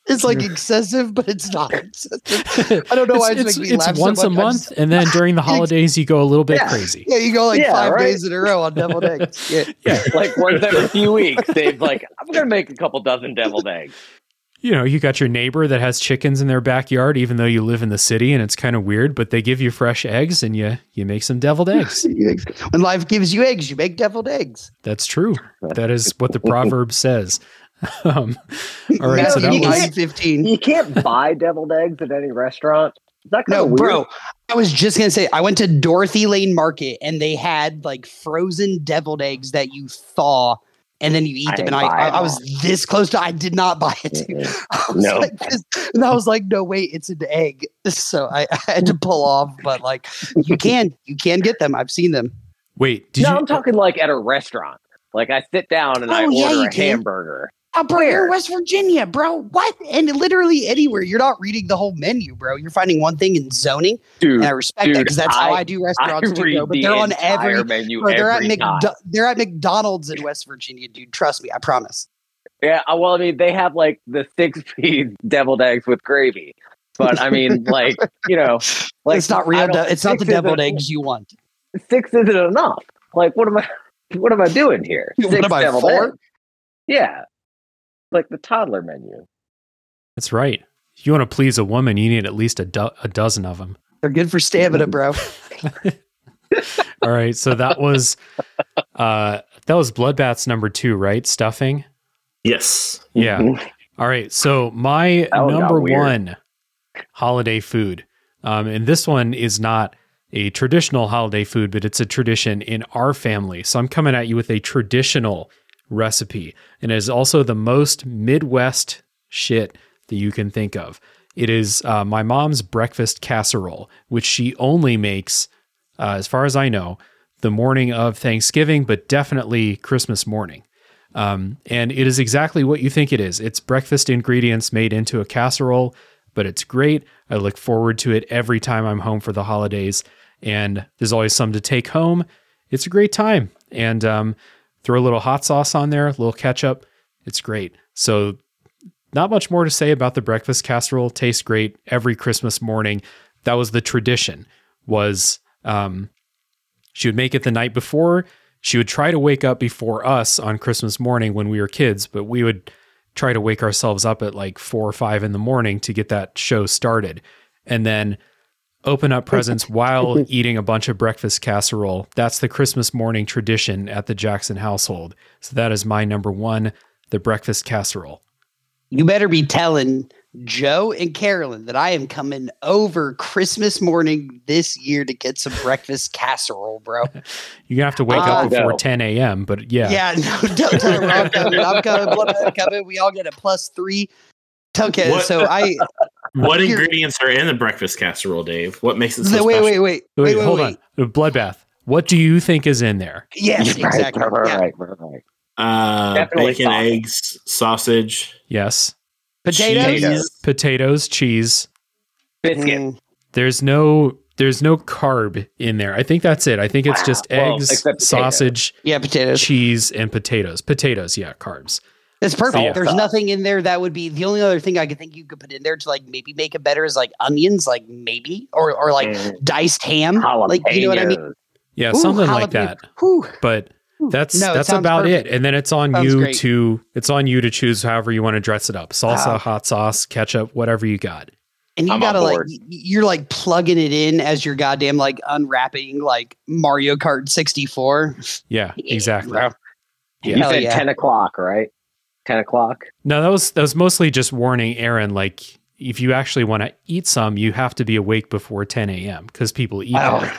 it's like excessive, but it's not excessive. I don't know why it's, it's, making me it's laugh so once a much. I month, just- and then during the <laughs> holidays, you go a little bit Yeah. crazy. Yeah, you go like Yeah, five right? days in a row on deviled eggs. Yeah. <laughs> Yeah. like once every few weeks, Dave's like, I'm gonna make a couple dozen deviled eggs. You know, you got your neighbor that has chickens in their backyard, even though you live in the city, and it's kind of weird, but they give you fresh eggs, and you you make some deviled <laughs> eggs. When life gives you eggs, you make deviled eggs. That's true. That is what the proverb says. <laughs> Um, all right, so No, that you was can't- 15. You can't buy deviled eggs at any restaurant. Is that kind No, of weird? bro. I was just gonna say I went to Dorothy Lane Market and they had like frozen deviled eggs that you thaw and then you eat I them. And I, I, I was this close to. I did not buy it. <laughs> I No. like, and I was like, no, wait, it's an egg. <laughs> So I, I had to pull off. But like, you <laughs> can, you can get them. I've seen them. wait. Did no, you? I'm talking like at a restaurant. Like I sit down and oh, I Oh, yeah, order you a can. hamburger. Bro, you're in West Virginia, bro. What? And literally anywhere. You're not reading the whole menu, bro. You're finding one thing in zoning, Dude, and I respect that because that's how I- I do I restaurants too, bro. But the they're on every menu Bro, they're at every time. McDo- they're at McDonald's in West Virginia, dude. Trust me, I promise. Yeah, uh, well, I mean, they have like the six <laughs> piece deviled eggs with gravy, but I mean, <laughs> like you know, like it's not real. de- it's not the deviled eggs you want. Six isn't enough. Like, what am I? <laughs> What am I doing here? What Six am I, deviled four? eggs. Yeah, like the toddler menu. That's right. If you want to please a woman, you need at least a, do- a dozen of them. They're good for stamina, bro. <laughs> All right, so that was uh, that was bloodbaths number two, right? Stuffing. Yes. Yeah. Mhm. All right. So my That number one holiday food, um, and this one is not a traditional holiday food, but it's a tradition in our family. So I'm coming at you with a traditional recipe, and it is also the most Midwest shit that you can think of. It is uh, my mom's breakfast casserole, which she only makes, uh, as far as I know, the morning of Thanksgiving, but definitely Christmas morning. Um, and it is exactly what you think it is. It's breakfast ingredients made into a casserole, but it's great. I look forward to it every time I'm home for the holidays. And there's always some to take home. It's a great time. And um, throw a little hot sauce on there, a little ketchup. It's great. So, not much more to say about the breakfast casserole. Tastes great every Christmas morning. That was the tradition. Was um, she would make it the night before. She would try to wake up before us on Christmas morning when we were kids, but we would try to wake ourselves up at like four or five in the morning to get that show started. And then open up presents <laughs> while eating a bunch of breakfast casserole. That's the Christmas morning tradition at the Jackson household. So that is my number one the breakfast casserole. You better be telling Joe and Carolyn that I am coming over Christmas morning this year to get some breakfast <laughs> casserole, bro. <laughs> You're gonna have to wake Ah, up before no. 10 a.m. But yeah, Yeah, no, don't tell them I'm coming. I'm coming. I'm coming. We all get a plus three. Okay, What? so I What Here- ingredients are in the breakfast casserole, Dave? What makes it so no, wait, special? wait, wait, wait, wait, wait, hold wait. on. Bloodbath. What do you think is in there? Yes, Right, exactly. Right, Yeah. right, right, right. Uh, Definitely bacon, sausage. eggs, sausage, Yes, Potatoes. cheese. potatoes, cheese. Biscuit. Mm, There's no there's no carb in there. I think that's it. I think it's Wow. just Well, eggs, except sausage, yeah, potatoes. cheese, and potatoes. Potatoes, yeah, carbs. That's perfect. Yeah. There's nothing in there that would be the only other thing I could think you could put in there to like maybe make it better is like onions, like maybe or or like Mm, diced ham. Like you know what I mean? Yeah, Ooh, something like that. Whew. But that's No, that's about perfect. it. And then it's on Sounds you great. to it's on you to choose however you want to dress it up. Salsa, Wow. hot sauce, ketchup, whatever you got. And you I'm gotta like you're like plugging it in as you're goddamn like unwrapping like Mario Kart 64. Yeah, <laughs> Yeah, exactly. bro. Yeah. You Hell said yeah. 10 o'clock, right? 10 o'clock? No, that was that was mostly just warning Aaron. Like, if you actually want to eat some, you have to be awake before 10 a.m. because people eat. Wow. <laughs>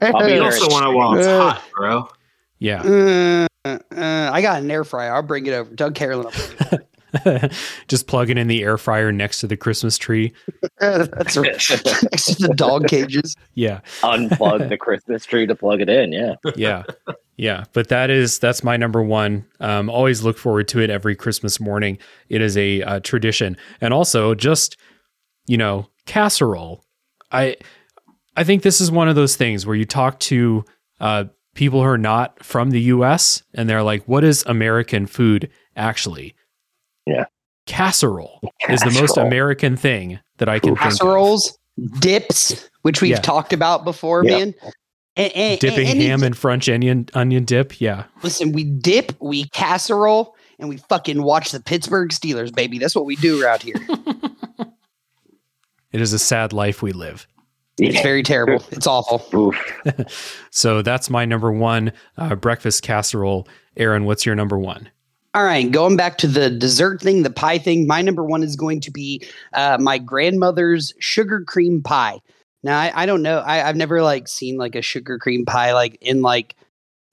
I'll be You also want to while it's Uh, hot, bro. Yeah, Uh, uh, I got an air fryer. I'll bring it over. Doug Carolyn. I'll over. <laughs> just plug it in the air fryer next to the Christmas tree. <laughs> That's right. Next to the dog cages. Yeah, Unplug the Christmas tree to plug it in. Yeah. yeah, yeah. But that is that's my number one. Um, always look forward to it every Christmas morning. It is a uh, tradition, and also just you know casserole. I I think this is one of those things where you talk to uh, people who are not from the U.S. and they're like, "What is American food actually?" Yeah. casserole, is the most American thing that I can think of. Casseroles, dips, which we've Yeah. talked about before, Yeah. man. And, and, Dipping and ham in French onion onion dip. Yeah, Listen, we dip, we casserole, and we fucking watch the Pittsburgh Steelers, baby. That's what we do around here. <laughs> it is a sad life we live. It's very terrible. It's awful. <laughs> So that's my number one uh, breakfast casserole. Aaron, what's your number one? All right, going back to the dessert thing, the pie thing. My number one is going to be uh, my grandmother's sugar cream pie. Now, I, I don't know. I, I've never like seen like a sugar cream pie like in like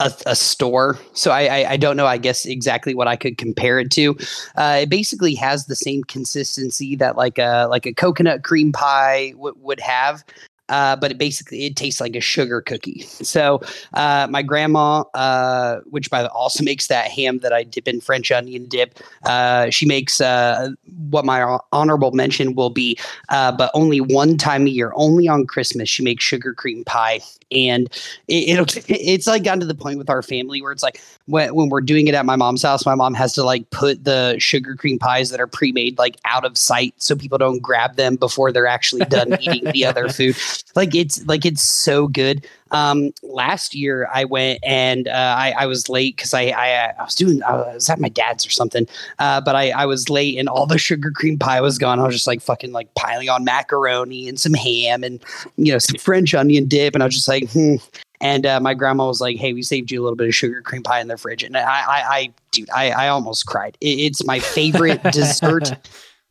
a, a store, so I, I I don't know. I guess exactly what I could compare it to. Uh, it basically has the same consistency that like a like a coconut cream pie w- would have. Uh, but it basically it tastes like a sugar cookie. So uh, my grandma, uh, which by the also makes that ham that I dip in French onion dip. Uh, she makes uh, what my hon- honorable mention will be, but only one time a year, only on Christmas, she makes sugar cream pie, and it, it'll <laughs> it's like gotten to the point with our family where it's like when when we're doing it at my mom's house, my mom has to like put the sugar cream pies that are pre-made like out of sight so people don't grab them before they're actually done eating the other <laughs> food. Like it's like it's so good um last year i went and uh, i i was late because i i i was doing i was at my dad's or something uh but i i was late and all the <laughs> sugar cream pie was gone. I was just like fucking like piling on macaroni and some ham and you know some french onion dip. And i was just like hmm. And uh, my grandma was like, "Hey, we saved you a little bit of sugar cream pie in the fridge," and I, I, I dude, I, I almost cried. It, it's my favorite <laughs> dessert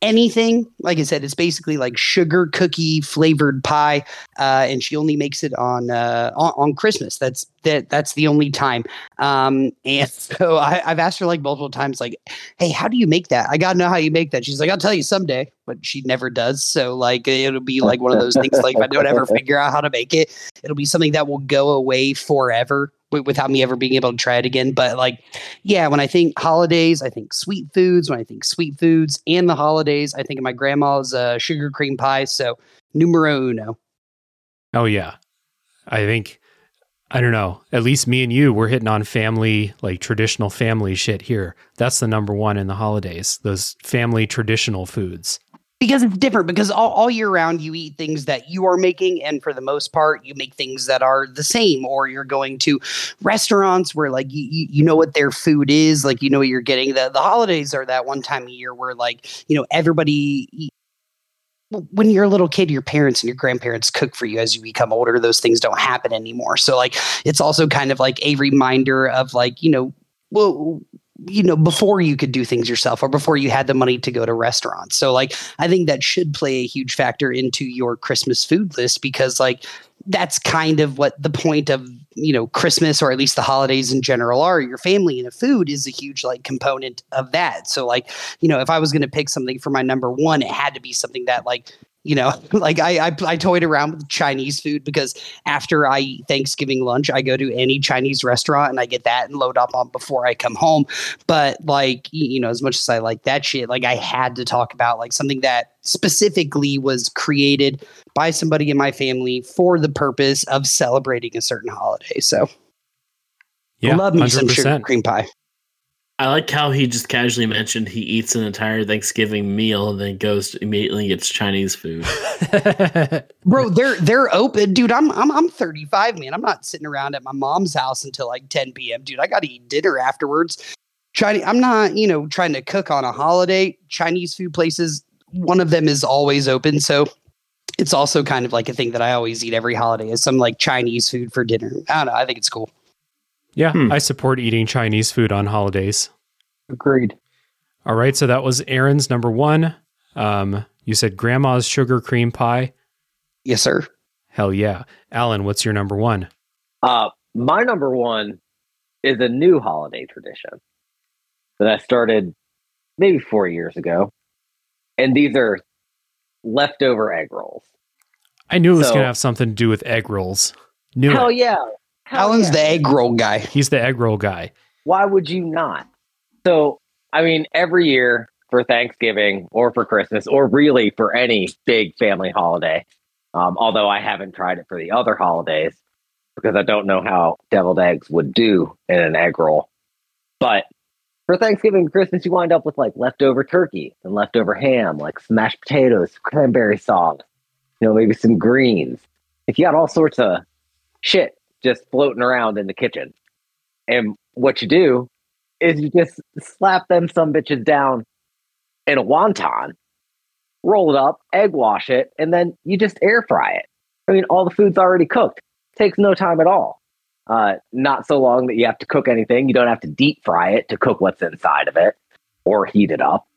anything. Like I said, it's basically like sugar cookie flavored pie, uh, and she only makes it on, uh, on on Christmas. That's that that's the only time. Um, and <laughs> so I, I've asked her like multiple times, like, "Hey, how do you make that? I gotta know how you make that." She's like, "I'll tell you someday," but she never does. So like, it'll be like one of those things. Like, if I don't ever <laughs> figure out how to make it, it'll be something that will go away forever. Wi- Without me ever being able to try it again, but like yeah, when I think holidays, I think sweet foods. When I think sweet foods and the holidays, I think of my grandma's uh, sugar cream pie. So numero uno. Oh yeah. I think I don't know. At least me and you we're hitting on family like traditional family shit here. That's the number one in the holidays. Those family traditional foods. Because it's different. Because all, all year round, you eat things that you are making, and for the most part, you make things that are the same. Or you're going to restaurants where, like, you, you, know what their food is, like you know what you're getting. The the holidays are that one time a year where, like, you know, everybody. eat- when you're a little kid, your parents and your grandparents cook for you. As you become older, those things don't happen anymore. So, like, it's also kind of like a reminder of, like, you know, well, you know before you could do things yourself or before you had the money to go to restaurants. So like i think that should play a huge factor into your christmas food list because like that's kind of what the point of you know christmas or at least the holidays in general are. Your family and the food is a huge like component of that. So like you know if i was going to pick something for my number one it had to be something that like you know <laughs> like I, I i toyed around with chinese food because after i eat thanksgiving lunch i go to any chinese restaurant and i get that and load up on before i come home. But like you know as much as i like that shit like i had to talk about like something that specifically was created by somebody in my family for the purpose of celebrating a certain holiday. So Yeah, love me some sugar cream pie I like how he just casually mentioned he eats an entire Thanksgiving meal and then goes to immediately gets Chinese food. <laughs> bro they're they're open. Dude I'm, I'm i'm 35 man. I'm not sitting around at my mom's house until like 10 p.m dude. I gotta eat dinner afterwards. Chinese i'm not you know trying to cook on a holiday. Chinese food places one of them is always open. So it's also kind of like a thing that i always eat every holiday is some like chinese food for dinner. I don't know. I think it's cool yeah, Hmm. I support eating Chinese food on holidays. agreed All right, so that was Aaron's number one. Um, you said grandma's sugar cream pie. yes sir Hell yeah. Alan, what's your number one? Uh, my number one is a new holiday tradition that I started maybe four years ago, and these are leftover egg rolls. I knew it was So- going to have something to do with egg rolls. Knew Hell it. yeah! Hell alan's yeah. the egg roll guy He's the egg roll guy. Why would you not? So, I mean, every year for Thanksgiving or for Christmas or really for any big family holiday, um, although I haven't tried it for the other holidays because I don't know how deviled eggs would do in an egg roll. But for Thanksgiving and Christmas, you wind up with like leftover turkey and leftover ham, like smashed potatoes, cranberry sauce, you know, maybe some greens. Like you got all sorts of shit just floating around in the kitchen. And what you do is you just slap them some bitches down in a wonton, roll it up, egg wash it, and then you just air fry it. I mean, all the food's already cooked. Takes no time at all. Uh, not so long that you have to cook anything. You don't have to deep fry it to cook what's inside of it or heat it up.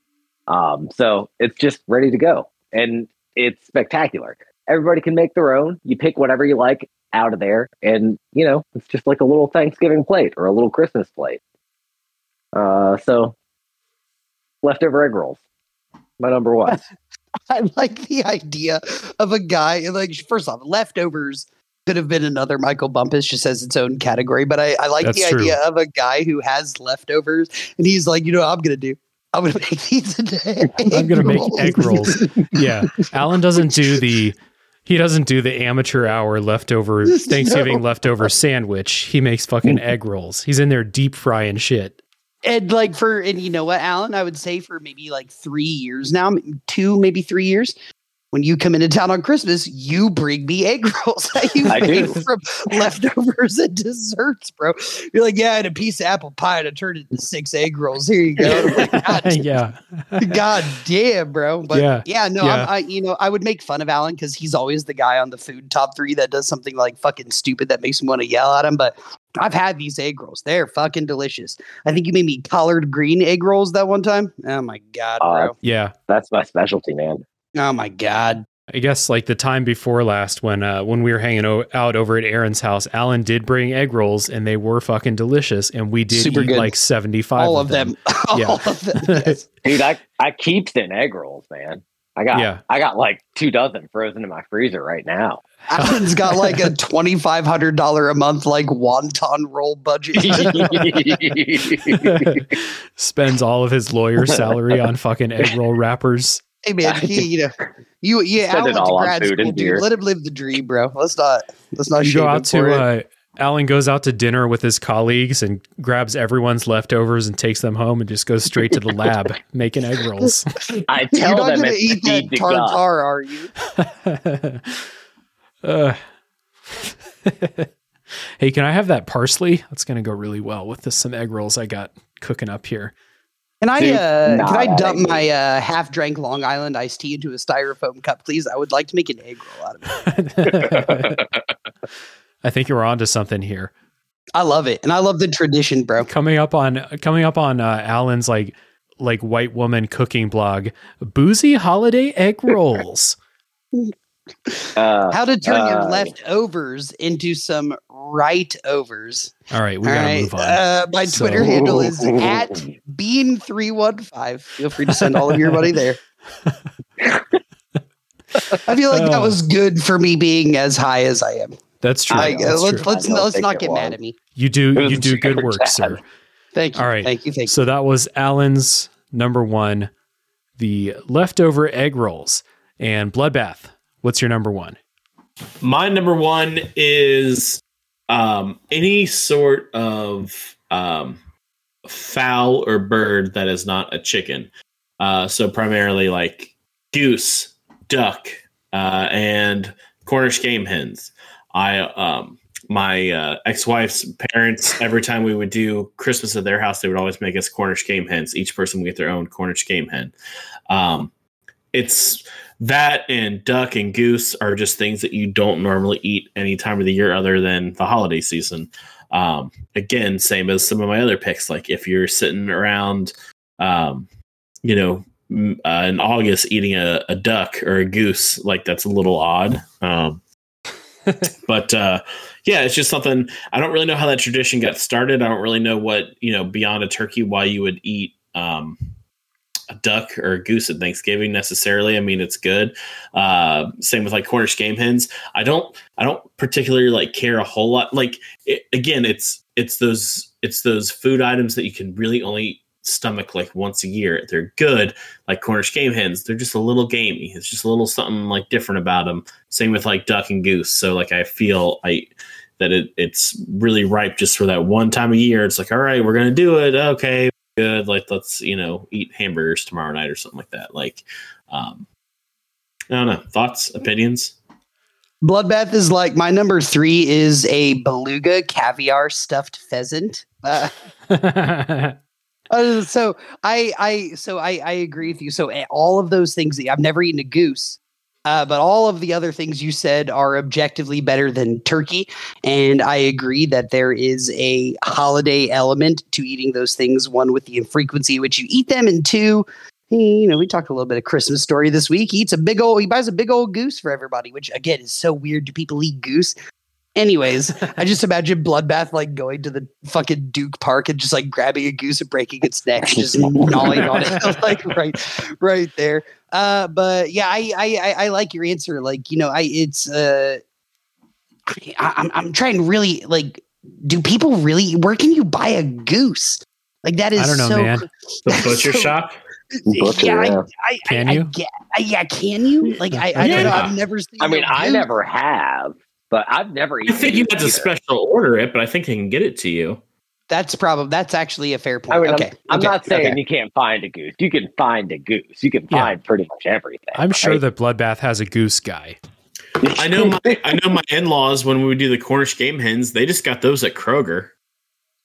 Um, so it's just ready to go. And it's spectacular. Everybody can make their own. You pick whatever you like out of there. And, you know, it's just like a little Thanksgiving plate or a little Christmas plate. Uh, so leftover egg rolls. My number one. <laughs> I like the idea of a guy like first off, leftovers could have been another Michael Bumpus, just as its own category. But I, I like That's the true. idea of a guy who has leftovers and he's like, you know, what I'm gonna do. I'm gonna <laughs> make these into I'm going to make egg <laughs> rolls. Yeah. Alan doesn't do the he doesn't do the amateur hour leftover <laughs> Thanksgiving No. leftover sandwich. He makes fucking mm. egg rolls. He's in there deep frying shit. And like for and you know what, Alan, I would say for maybe like three years now, two, maybe three years. When you come into town on Christmas, you bring me egg <laughs> rolls that you I made do. from leftovers and desserts, bro. You're like, yeah, I had a piece of apple pie and I turned it into six egg rolls. Here you go. Like, God <laughs> yeah. <laughs> God damn, bro. But Yeah. yeah, no, Yeah. I'm, you know I would make fun of Alan because he's always the guy on the food top three that does something like fucking stupid that makes me want to yell at him. But I've had these egg rolls; they're fucking delicious. I think you made me collard green egg rolls that one time. Oh my god, Uh, bro! Yeah. That's my specialty, man. Oh my god. I guess like the time before last when uh, when we were hanging o- out over at Aaron's house, Alan did bring egg rolls and they were fucking delicious and we did Super eat good. like 75 All of them. <laughs> All Yeah. of them. <laughs> Yes. Dude, I, I keeps in egg rolls, man. I got Yeah. I got like two dozen frozen in my freezer right now. Alan's got like a twenty five hundred dollar a month like wonton roll budget. <laughs> Spends all of his lawyer salary on fucking egg roll wrappers. Hey man, he, <laughs> you know, you yeah, Spend Alan went to all grad school, and dude. beer. Let him live the dream, bro. Let's not let's not You go out for it. to uh, Alan goes out to dinner with his colleagues and grabs everyone's leftovers and takes them home and just goes straight to the lab <laughs> making egg rolls. <laughs> I You're tell not them gonna eat that feed to God. tartar, are you? uh, hey, can I have that parsley? That's gonna go really well with this some egg rolls I got cooking up here. Can I uh, nah, can I dump ain't my uh, half drank Long Island iced tea into a styrofoam cup, please? I would like to make an egg roll out of it. <laughs> I think you're onto something here. I love it, and I love the tradition, bro. coming up on coming up on uh, Alan's like like white woman cooking blog, boozy holiday egg rolls. <laughs> Uh, How to turn your uh, leftovers into some right overs. All right, we All gotta right. move on. Uh, my So- Twitter handle is at <laughs> bean315. Feel free to send all of your money there. <laughs> I feel like that Uh. was good for me being as high as I am. That's true. I, That's let's true. let's, I don't let's not get mad at me. You do you do good work, bad. sir. Thank you. All right. Thank you. Thank you. So that was Alan's number one, the leftover egg rolls and bloodbath. What's your number one? My number one is um, any sort of um, fowl or bird that is not a chicken. Uh, so primarily like goose, duck, uh, and Cornish game hens. I um, my uh, ex-wife's parents every time we would do Christmas at their house, they would always make us Cornish game hens. Each person would get their own Cornish game hen. Um, it's that and duck and goose are just things that you don't normally eat any time of the year other than the holiday season. Um, again, same as some of my other picks. Like if you're sitting around, um, you know, uh, in August eating a, a duck or a goose, like that's a little odd. Um, <laughs> but uh, yeah, it's just something I don't really know how that tradition got started. I don't really know what you know beyond a turkey why you would eat um, a duck or a goose at Thanksgiving necessarily. I mean, it's good. Uh, same with like Cornish game hens. I don't I don't particularly like care a whole lot. Like it, again, it's it's those it's those food items that you can really only stomach like once a year. They're good, like Cornish game hens. They're just a little gamey. It's just a little something like different about them. Same with like duck and goose. So like I feel I that it it's really ripe just for that one time a year. It's like all right, we're gonna do it. Okay, good. Like let's you know eat hamburgers tomorrow night or something like that. Like um, I don't know. Thoughts, opinions. Bloodbath is like my number three is a beluga caviar stuffed pheasant. Uh, <laughs> uh, so I I so I I agree with you. So eh, all of those things that I've never eaten a goose. Uh, but all of the other things you said are objectively better than turkey. And I agree that there is a holiday element to eating those things. One, with the frequency in which you eat them, and two, you know, we talked a little bit of Christmas story this week. He eats a big old, he buys a big old goose for everybody, which again is so weird. Do people eat goose? Anyways, <laughs> I just imagine Bloodbath like going to the fucking Duke Park and just like grabbing a goose and breaking its neck, just <laughs> gnawing on it, <laughs> like right, right there. Uh, but yeah, I, I, I, I like your answer. Like, you know, I, it's, uh, I, I'm, I'm trying to really like, do people really, where can you buy a goose? Like that is I don't know, so, man. The butcher so- shop. Butcher, yeah, yeah. I, I, Can I, you? I get, yeah, can you? Like, I, I don't know. Yeah. I've never seen. I mean, a I goose. never have, but I've never I think you had to special order it, but I think they can get it to you. That's probably that's actually a fair point. I mean, okay, I'm, I'm okay, not saying okay. you can't find a goose. You can find a goose. You can Yeah. find pretty much everything. I'm sure that Bloodbath has a goose guy. I know my I know my in laws when we would do the Cornish game hens, they just got those at Kroger.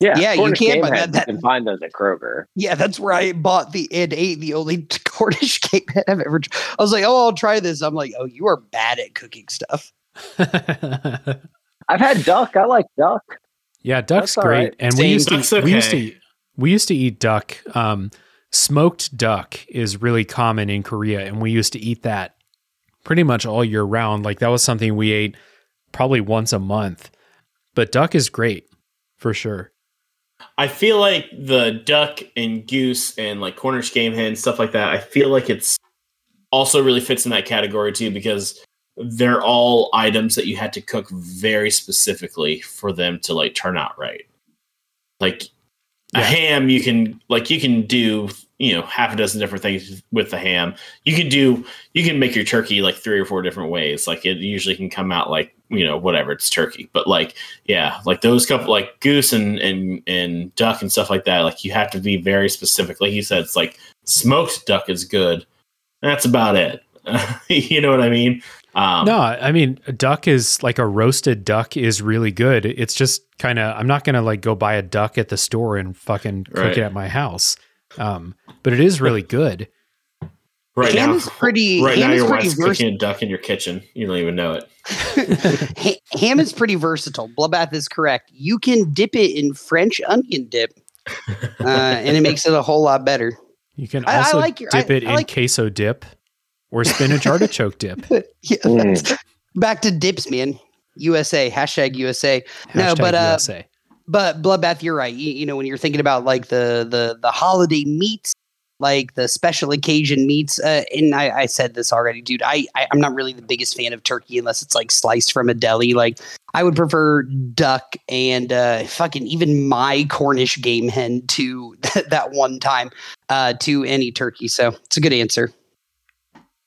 yeah, Yeah, you Cornish can, game but hens, that- you can find those at Kroger. Yeah, that's where I bought the and ate the only <laughs> Cornish <laughs> game that I've ever. I was like, oh, I'll try this. I'm like, oh, you are bad at cooking stuff. <laughs> I've had duck. I like duck. yeah, duck's That's great, right. and we Same. used to Duck's we used to eat, we used to eat duck. Um, smoked duck is really common in Korea, and we used to eat that pretty much all year round. Like that was something we ate probably once a month. But duck is great for sure. I feel like the duck and goose and like Cornish game hen stuff like that. I feel like it's also really fits in that category too because they're all items that you had to cook very specifically for them to like turn out right. Like a ham, you can like you can do you know half a dozen different things with the ham. You can do you can make your turkey like three or four different ways. Like it usually can come out like you know whatever it's turkey, but like yeah, like those couple like goose and and and duck and stuff like that. Like you have to be very specific. Like you said, it's like smoked duck is good. That's about it. <laughs> you know what I mean? Um, no, I mean, a duck is like a roasted duck is really good. It's just kind of, I'm not going to like go buy a duck at the store and fucking cook Right. it at my house. Um, but it is really good. Right ham now, is pretty. right ham now is your pretty wife's vers- cooking a duck in your kitchen. You don't even know it. <laughs> Ham is pretty versatile. Bloodbath is correct. You can dip it in French onion dip, uh, and it makes it a whole lot better. You can I- I also like your- dip I- it I in like- queso dip or spinach artichoke dip. <laughs> Yeah, Mm. Back to dips, man. USA hashtag USA. No, but, uh, USA. But bloodbath, you're right. You, you know when you're thinking about like the the the holiday meats, like the special occasion meats, uh, and I, I said this already, dude. I, I I'm not really the biggest fan of turkey unless it's like sliced from a deli. Like I would prefer duck and uh, fucking even my Cornish game hen to <laughs> that one time uh, to any turkey. So it's a good answer.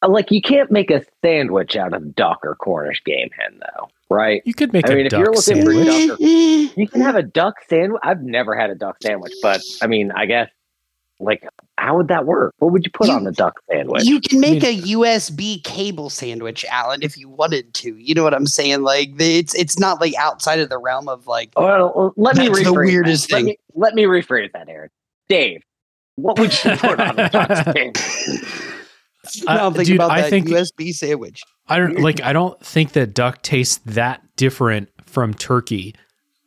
Uh, Like you can't make a sandwich out of duck or Cornish game hen, though, right? You could make I a mean, if you're duck looking for sandwich. duck You can have a duck sandwich. I've never had a duck sandwich, but I mean, I guess like how would that work? What would you put You- on the duck sandwich? You can make a USB cable sandwich, Alan, if you wanted to. You know what I'm saying? Like it's it's not like outside of the realm of like well, let me That's the weirdest that. Let thing. me, let me rephrase that, Aaron. Dave, what would you put on a duck <laughs> sandwich? Now I'm thinking dude, about I that think- USB sandwich. I don't like. I don't think that duck tastes that different from turkey.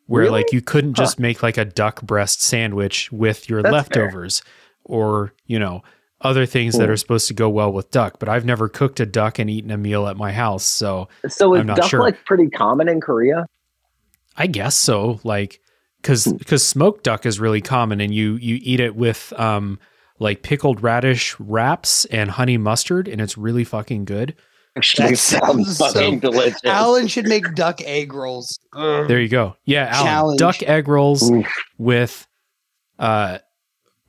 Where Really? like you couldn't just make like a duck breast sandwich with your That's fair. leftovers, or you know other things that Hmm. are supposed to go well with duck. But I've never cooked a duck and eaten a meal at my house, so So is I'm not duck sure. like pretty common in Korea? I guess so. Like, because because smoked duck is really common, and you you eat it with um like pickled radish wraps and honey mustard, and it's really fucking good. Actually, That sounds sounds fucking so- delicious. Alan should make duck egg rolls. Ugh. There you go. Yeah, Alan, Challenge. duck egg rolls Oof. with uh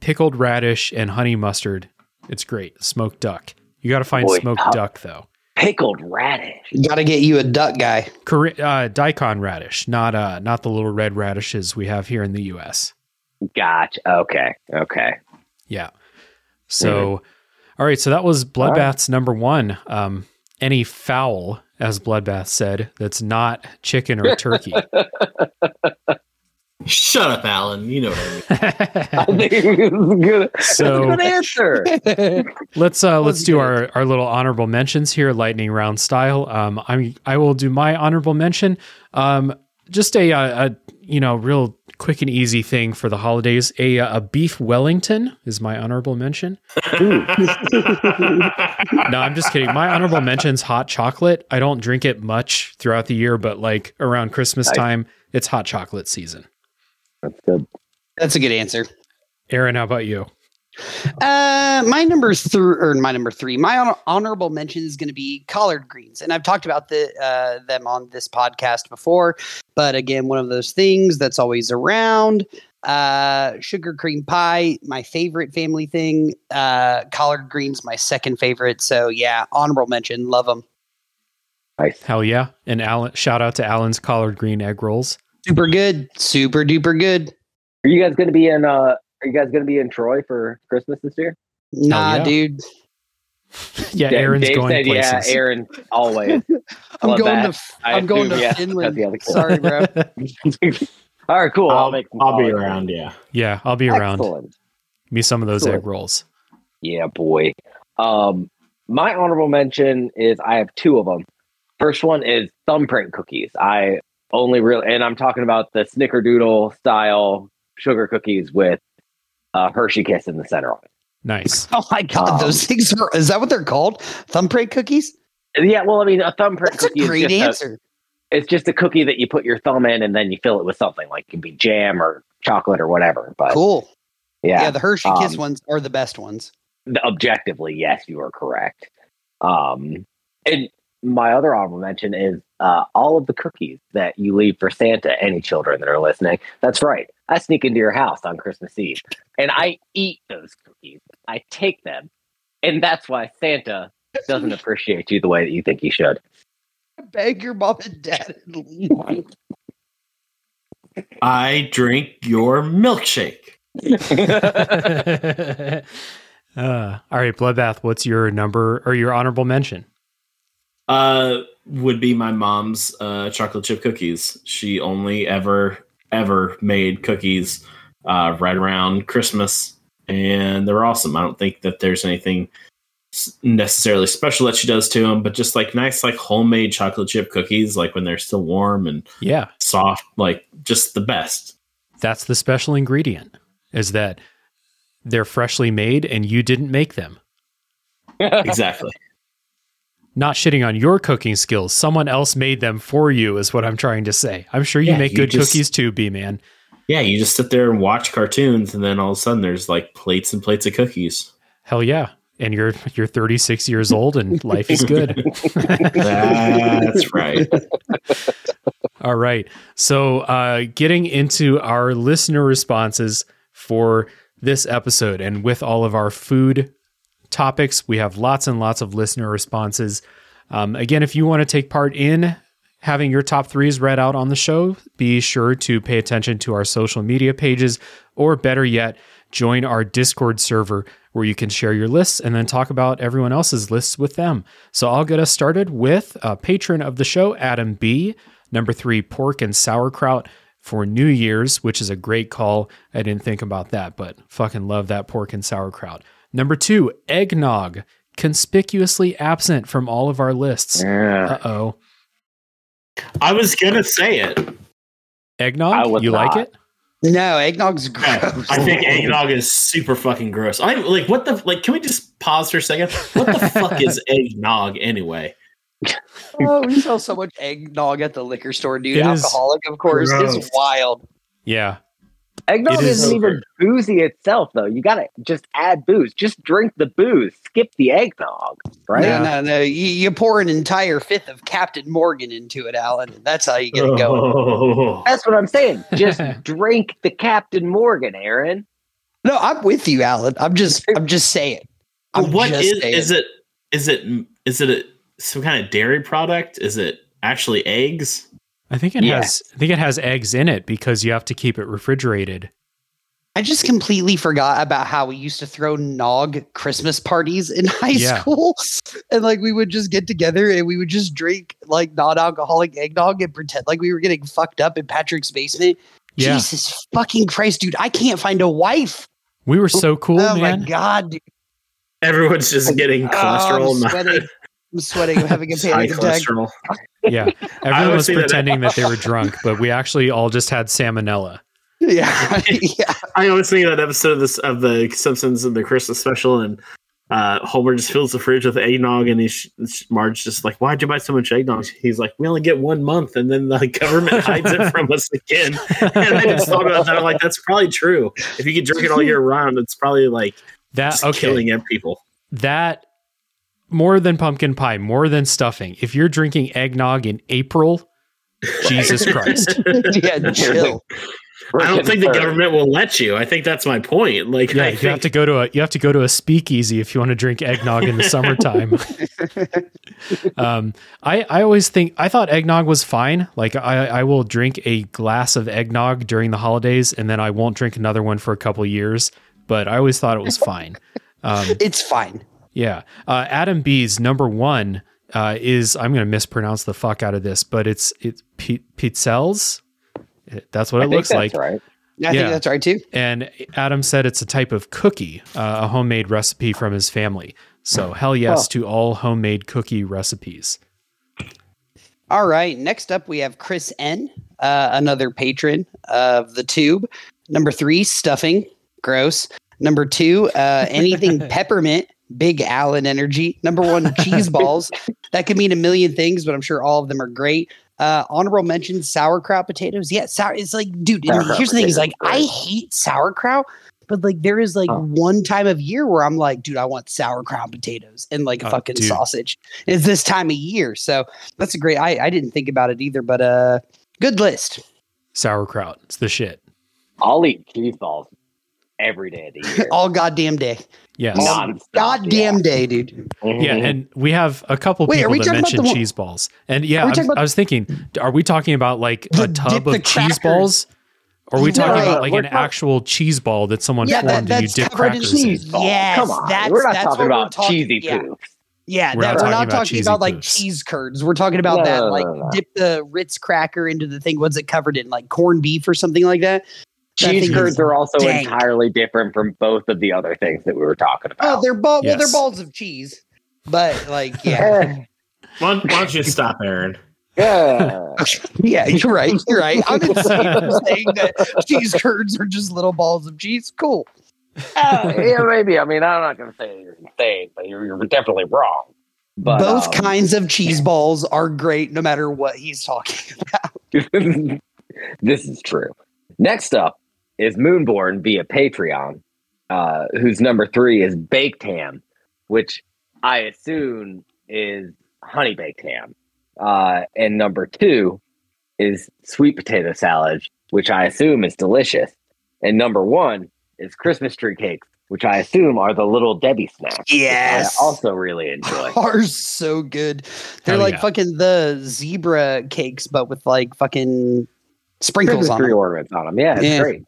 pickled radish and honey mustard. It's great. Smoked duck. You got to find Boy, smoked how- duck though. Pickled radish. Got to get you a duck guy. Kore- uh, daikon radish, not uh not the little red radishes we have here in the U.S. Gotcha. Okay. Okay. Yeah. So, all right. So that was All right. Bloodbath's number one. Um, any fowl, as Bloodbath said, that's not chicken or turkey. <laughs> Shut up, Alan. You know what I mean. <laughs> I think it's good. So- That's a good answer. <laughs> let's uh, let's was do good. our, our little honorable mentions here, lightning round style. Um, I'm I will do my honorable mention. Um, just a, a, a you know real quick and easy thing for the holidays. A uh, a beef Wellington is my honorable mention. <laughs> no, I'm just kidding. My honorable mention's hot chocolate. I don't drink it much throughout the year, but like around Christmas time, it's hot chocolate season. That's good. That's a good answer. Aaron, how about you? Uh, my number three, or my number three, my honor- honorable mention is going to be collard greens, and I've talked about the uh, them on this podcast before. But again, one of those things that's always around. Uh, sugar cream pie, my favorite family thing. Uh, collard greens, my second favorite. So yeah, honorable mention, love them. Nice. Hell yeah! And Alan, shout out to Alan's collard green egg rolls. Super good, super duper good. Are you guys going to be in? Uh, are you guys going to be in Troy for Christmas this year? Nah, yeah. dude, <laughs> Yeah, Aaron's Dave going said, places. Yeah, Aaron always. <laughs> I'm going that. to I I'm going assume, to yeah, Finland. that's the. Sorry, bro. <laughs> All right, cool. I'll, I'll, make. I'll be collard around. Yeah. yeah, I'll be around. Excellent. Me some of those egg rolls. Yeah, boy. Um, my honorable mention is I have two of them. First one is thumbprint cookies. I only real, and I'm talking about the Snickerdoodle style sugar cookies with uh, Hershey Kiss in the center of it. Nice. <laughs> Oh my god, Um, those things are is that what they're called? Thumbprint cookies? Yeah, well, I mean, a thumbprint That's a cookie great is just a- answer. it's just a cookie that you put your thumb in and then you fill it with something like it can be jam or chocolate or whatever. But cool. Yeah, yeah, the Hershey Kiss um, ones are the best ones. objectively, yes, you are correct. Um, and my other honorable mention is uh, all of the cookies that you leave for Santa. Any children that are listening, that's right. I sneak into your house on Christmas Eve and I eat those cookies. I take them, and that's why Santa doesn't appreciate you the way that you think he should. I Beg your mom and dad and leave. I drink your milkshake. <laughs> uh, all right, Bloodbath, what's your number or your honorable mention? Uh, would be my mom's uh, chocolate chip cookies. She only ever ever made cookies uh, right around Christmas, and they're awesome. I don't think that there's anything necessarily special that she does to them, but just like nice, like homemade chocolate chip cookies, like when they're still warm and Yeah. soft, like just the best. That's the special ingredient is that they're freshly made and you didn't make them. Exactly. <laughs> Not shitting on your cooking skills. Someone else made them for you is what I'm trying to say. I'm sure you Yeah, make you good just- cookies too, B man. yeah, you just sit there and watch cartoons, and then all of a sudden there's like plates and plates of cookies. Hell yeah. And you're you're 36 years old and <laughs> life is good. That's <laughs> right. All right. So, uh, getting into our listener responses for this episode, and with all of our food topics, we have lots and lots of listener responses. Um, again, if you want to take part in having your top threes read out on the show, be sure to pay attention to our social media pages, or better yet, join our Discord server where you can share your lists and then talk about everyone else's lists with them. So I'll get us started with a patron of the show, Adam B. Number three, pork and sauerkraut for New Year's, which is a great call. I didn't think about that, but fucking love that pork and sauerkraut. Number two, eggnog, conspicuously absent from all of our lists. Yeah. Uh oh. I was gonna say it. Eggnog? was You like it? No, eggnog's <laughs> gross. I think eggnog is super fucking gross. I like what the like. Can we just pause for a second? What the <laughs> fuck is eggnog anyway? <laughs> oh, we sell so much eggnog at the liquor store, dude. It is Alcoholic, of course. gross. It's wild. Yeah. Eggnog It is- isn't even boozy itself, though. You gotta just add booze. Just drink the booze. Skip the eggnog, right? No, no, no. You, you pour an entire fifth of Captain Morgan into it, Alan. That's how you get it going. Oh. That's what I'm saying. Just <laughs> drink the Captain Morgan, Aaron. No, I'm with you, Alan. I'm just, I'm just saying. But I'm what just is saying. is it? Is it is it a, some kind of dairy product? Is it actually eggs? I think it Yeah. has I think it has eggs in it because you have to keep it refrigerated. I just completely forgot about how we used to throw nog Christmas parties in <laughs> high Yeah. school. And like we would just get together and we would just drink like non alcoholic eggnog and pretend like we were getting fucked up in Patrick's basement. Yeah. Jesus fucking Christ, dude. I can't find a wife. We were so cool, oh man. my God. Dude. Everyone's just getting Oh, cholesterol. <laughs> I'm sweating. I'm having a <laughs> high panic attack. cholesterol. Yeah. <laughs> Everyone was say that- pretending that they were <laughs> drunk, but we actually all just had salmonella. Yeah. yeah. I always think of that episode of this of the Simpsons and the Christmas special, and uh, Homer just fills the fridge with eggnog, and he's Marge just like, "Why'd you buy so much eggnog?" He's like, "We only get one month, and then the government hides it from us again." And I just thought about that. I'm like, "That's probably true. If you could drink it all year round, it's probably like That okay. killing people." That more than pumpkin pie, more than stuffing. If you're drinking eggnog in April, Jesus <laughs> Christ. <laughs> Yeah. Chill. I don't think the government will let you. I think that's my point. Like, Yeah, I you have to go to a you have to go to a speakeasy if you want to drink eggnog in the summertime. <laughs> um, I I always think I thought eggnog was fine. Like I I will drink a glass of eggnog during the holidays, and then I won't drink another one for a couple years. But I always thought it was fine. Um, It's fine. Yeah, uh, Adam B's number one uh, is I'm going to mispronounce the fuck out of this, but it's it's P- Pizzelles. That's what I it think looks that's like. right. I Yeah. think that's right too. And Adam said it's a type of cookie, uh, a homemade recipe from his family. So hell yes to all homemade cookie recipes. All right. Next up, we have Chris N, uh, another patron of the tube. Number three, stuffing. Gross. Number two, uh, anything <laughs> peppermint. Big Alan energy. Number one, <laughs> cheese balls. That could mean a million things, but I'm sure all of them are great. Uh, honorable mention, sauerkraut potatoes. Yeah, sour. It's like, dude. and here's the thing: is like, I hate sauerkraut, but like, there is like Huh. one time of year where I'm like, dude, I want sauerkraut potatoes and like a Oh, fucking dude. sausage. It's this time of year, so that's a great. I I didn't think about it either, but uh, good list. Sauerkraut. It's the shit. I'll eat cheese balls every day of the <laughs> year. All goddamn day, Yes. all Nonstop, goddamn yeah. day, dude. Mm-hmm. Yeah, and we have a couple Wait, are people we that talking about mentioned the cheese balls. And yeah, I'm- about- I was thinking, are we talking about like The a tub of cheese crackers. balls? Or are we talking no, about like we're an talking- actual cheese ball that someone Yeah, that- formed and you that's dip covered in crackers in? cheese balls. Yes, Come on, that's- we're not that's talking about talking- cheesy yeah. poo. Yeah, We're that, not we're talking not about talking cheesy about like poops. cheese curds. We're talking about No, that, no, like no, no. dip the Ritz cracker into the thing. What's it covered in? Like corned beef or something like that. Cheese curds are also dank. entirely different from both of the other things that we were talking about. Oh, they're ball. Well, they're balls of cheese, but like, yeah, <laughs> <laughs> Why, why don't you stop, Aaron? yeah. <laughs> yeah. You're right. You're right. I'm insane for saying that cheese curds are just little balls of cheese. Cool. Uh, yeah, maybe. I mean, I'm not going to say you're insane, but you're, you're definitely wrong. But Both um, kinds of cheese balls are great, no matter what he's talking about. this is true. Next up is Moonborn via Patreon, uh, whose number three is baked ham, which I assume is honey baked ham. Uh, and number two is sweet potato salad, which I assume is delicious. And number one is Christmas tree cakes, which I assume are the little Debbie snacks. which Yes. I also really enjoy. <laughs> Are so good. They're Hell like yeah. fucking the zebra cakes, but with like fucking sprinkles Christmas on tree them. ornaments on them. Yeah, it's Yeah. great.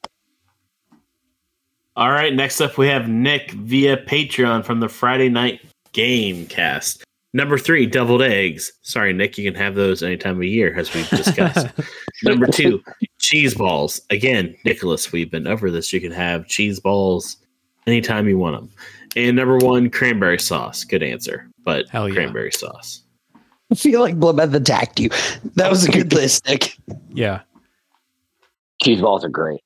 All right, next up we have Nick via Patreon from the Friday Night Game Cast. Number three, deviled eggs. Sorry, Nick, you can have those any time of year, as we've discussed. <laughs> Number two, cheese balls. Again, Nicholas, we've been over this. You can have cheese balls anytime you want them. And number one, cranberry sauce. Good answer, but Hell yeah. cranberry sauce. I feel like Bloodbath attacked you. That was a good list, Nick. yeah. Cheese balls are great.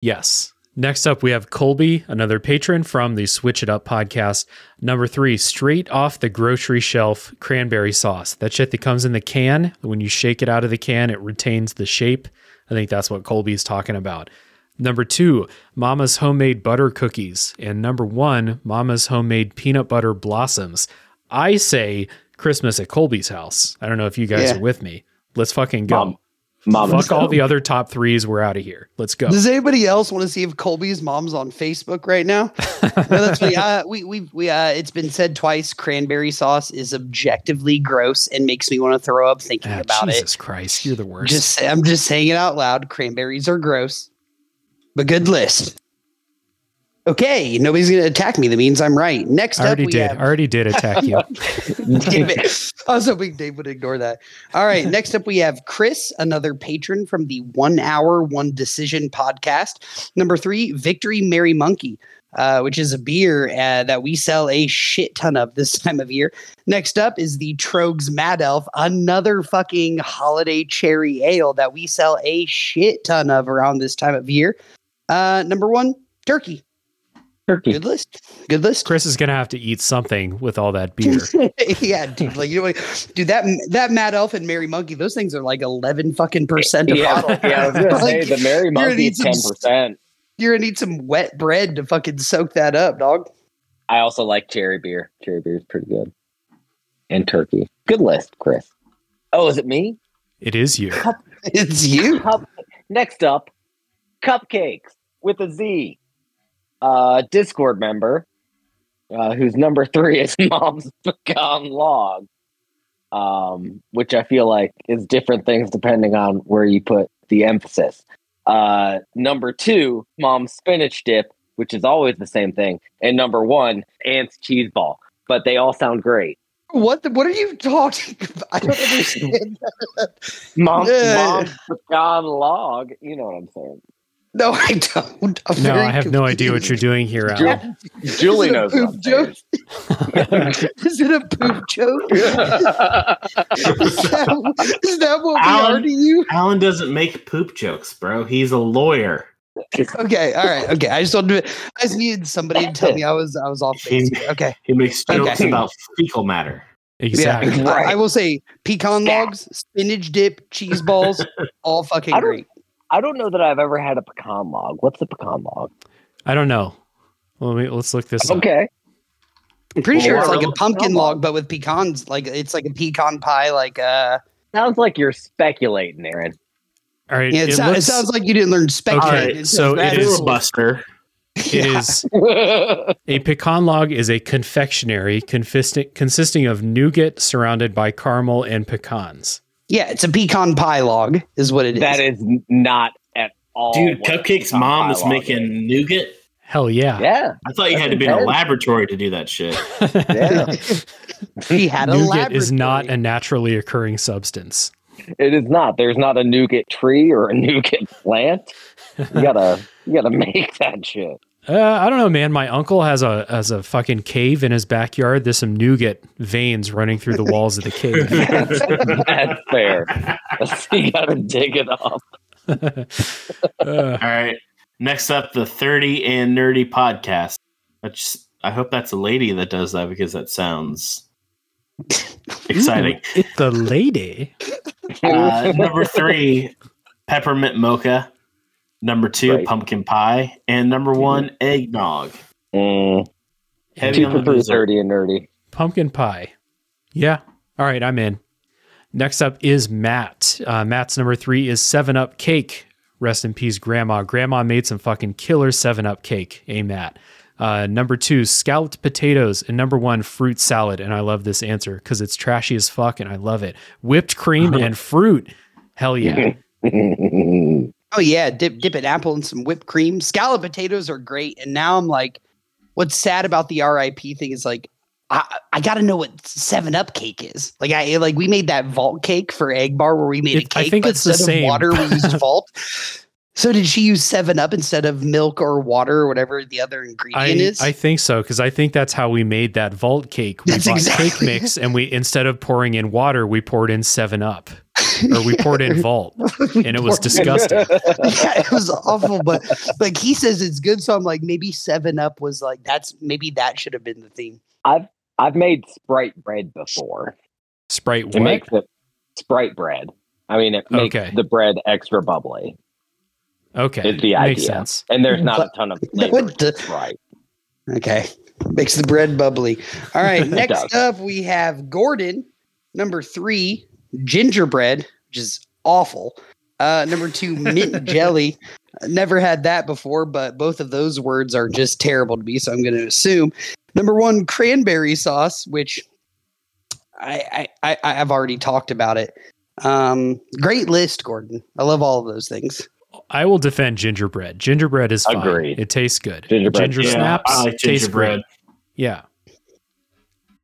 Yes. Next up, we have Colby, another patron from the Switch It Up podcast. Number three, straight off the grocery shelf cranberry sauce. That shit that comes in the can. When you shake it out of the can, it retains the shape. I think that's what Colby's talking about. Number two, Mama's homemade butter cookies. And number one, Mama's homemade peanut butter blossoms. I say Christmas at Colby's house. I don't know if you guys Yeah. are with me. Let's fucking go. Mom, Mom Fuck all the other top threes. We're out of here. Let's go. Does anybody else want to see if Colby's mom's on Facebook right now? <laughs> no, that's funny. Uh, we we we uh, it's been said twice. Cranberry sauce is objectively gross and makes me want to throw up thinking Ah, about Jesus Christ, you're the worst. Just I'm just saying it out loud. Cranberries are gross, but good list. Okay, nobody's gonna attack me. That means I'm right. Next I up, already we did. have I already did attack you. <laughs> Damn it. I was hoping Dave would ignore that. All right. <laughs> Next up, we have Chris, another patron from the One Hour, One Decision podcast. Number three, Victory Merry Monkey, uh, which is a beer uh, that we sell a shit ton of this <laughs> time of year. Next up is the Trogs Mad Elf, another fucking holiday cherry ale that we sell a shit ton of around this time of year. Uh, number one, turkey. Turkey. Good list. Good list. Chris is gonna have to eat something with all that beer. <laughs> yeah, dude. Like you know, what- dude. That that Mad Elf and Merry Monkey, those things are like eleven fucking percent a Yeah, bottle. yeah, I was gonna Like, say the Merry Monkey is ten percent. You're gonna need some wet bread to fucking soak that up, dog. I also like cherry beer. Cherry beer is pretty good. And turkey. Good list, Chris. Oh, is it me? It is you. It's you. Cup- Next up, cupcakes with a Z. Uh, Discord member, uh, whose number three is <laughs> Mom's Pecan Log, um, which I feel like is different things depending on where you put the emphasis. Uh, number two, Mom's Spinach Dip, which is always the same thing. And number one, Aunt's Cheese Ball. But they all sound great. What? The, what are you talking? <laughs> about? I don't <laughs> understand. Mom's, Yeah. Mom's Pecan Log. You know what I'm saying. No, <laughs> I don't. I'm No, I have no idea what you're doing here, Ju- Al. Julie Is it a knows poop joke? <laughs> Is it a poop joke? <laughs> is, that, is that what we are to you? Alan doesn't make poop jokes, bro. He's a lawyer. Okay, all right, okay. I just wanted to, I just needed somebody to tell me I was I was off base. here. Okay, He makes jokes Okay. about fecal matter. Exactly. yeah. I, I will say pecan Yeah. logs, spinach dip, cheese balls, all fucking great. I don't know that I've ever had a pecan log. What's a pecan log? I don't know. Let me, let's look this up. Okay. I'm pretty sure it's like a a pumpkin log, log. but with pecans. Like it's like a pecan pie. Like uh, Sounds like you're speculating, Aaron. All right. yeah, it, it sou- it sounds like you didn't learn All speculating. right, so that <laughs> it is- Filibuster. It is a pecan log is a confectionery consisting consisting of nougat surrounded by caramel and pecans. Yeah, it's a pecan pie log, is what it is. that is not at all. Dude, what Cupcake's pecan mom pie is making nougat. Hell yeah. Yeah. I thought you had to be in a laboratory to do that shit. <laughs> Yeah. he had a nougat is not a naturally occurring substance. it is not. There's not a nougat tree or a <laughs> nougat plant. You gotta you gotta make that shit. Uh, I don't know, man. My uncle has a has a fucking cave in his backyard. There's some nougat veins running through the walls of the cave. <laughs> That's fair. <laughs> you gotta dig it up. Uh, All right. Next up, the 30 and Nerdy podcast. I, just, I hope that's a lady that does that because that sounds <laughs> exciting. ooh, it's the lady. Uh, number three, peppermint mocha. Number two, Right. pumpkin pie. And number one, eggnog. Mm, Heavy two on for the three, dessert. thirty and nerdy. Pumpkin pie. Yeah. All right, I'm in. Next up is Matt. Uh, Matt's number three is Seven Up Cake. Rest in peace, Grandma. Grandma made some fucking killer Seven Up cake. Hey, Matt. Uh, number two, scalloped potatoes, and number one, fruit salad. And I love this answer because it's trashy as fuck, and I love it. Whipped cream <laughs> and fruit. Hell yeah. <laughs> Oh yeah, dip dip an apple in some whipped cream. Scallop potatoes are great, and now I'm like, what's sad about the RIP thing is like, I I got to know what Seven Up cake is. Like I like we made that vault cake for Egg Bar where we made a It- I cake, think but it's the same. of water we used <laughs> vault. So did she use Seven Up instead of milk or water or whatever the other I, ingredient is? I think so because I think that's how we made that vault cake. We That's bought exactly- cake <laughs> mix, and we instead of pouring in water, we poured in Seven Up, or we poured in <laughs> Vault, <laughs> and it was disgusting. yeah, it was awful, but like he says it's good, so I'm like maybe Seven Up was like that's maybe that should have been the theme. I've I've made Sprite bread before. Sprite It what? makes the Sprite bread. I mean, it makes Okay. the bread extra bubbly, Okay, is the makes sense. and there's not a ton of <laughs> flavor. What the- in Sprite. Okay. Makes the bread bubbly. All right. <laughs> Next up, we have Gordon. Number three, gingerbread, which is awful. Uh, number two, mint <laughs> jelly. Never had that before, but both of those words are just terrible to me. So I'm going to assume. Number one, cranberry sauce, which I, I, I I've already talked about it. Um, great list, Gordon. I love all of those things. I will defend gingerbread. Gingerbread is fine. Agreed. It tastes good. Gingerbread, Ginger yeah, snaps I like gingerbread. great. Yeah.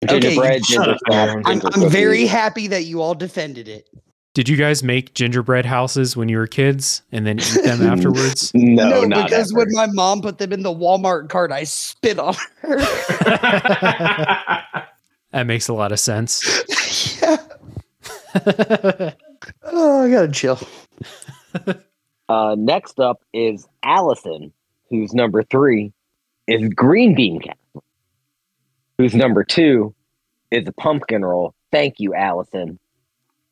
Okay, Gingerbread, shut ginger up, snap, I'm, I'm very happy that you all defended it. Did you guys make gingerbread houses when you were kids and then eat them <laughs> afterwards? <laughs> No, not because ever. when my mom put them in the Walmart cart, I spit on her. <laughs> That makes a lot of sense. yeah. Oh, I gotta chill. Uh, next up is Allison, who's number three is green bean casserole. Who's number two is a pumpkin roll. Thank you, Allison.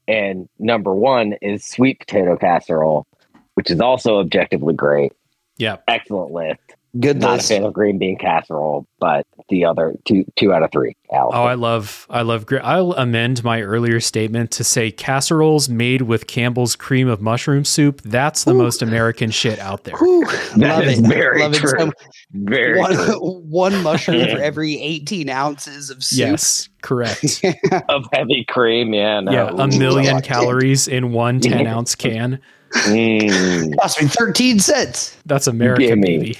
And number one is sweet potato casserole, which is also objectively great. Yeah. Excellent list. Good Not a list. fan of green bean casserole, but the other two two out of three. Allison. Oh, I love, I love. gr- I'll amend my earlier statement to say casseroles made with Campbell's cream of mushroom soup. That's the Ooh. most American shit out there. Whew. That Love is it. very Love it true. so Very one, true. <laughs> one mushroom for every 18 ounces of soup. Yes, correct. <laughs> of heavy cream. Yeah, no. yeah, a million I like it. calories in one <laughs> 10 ounce can. Mm. Cost me 13 cents That's American, Gimme. baby.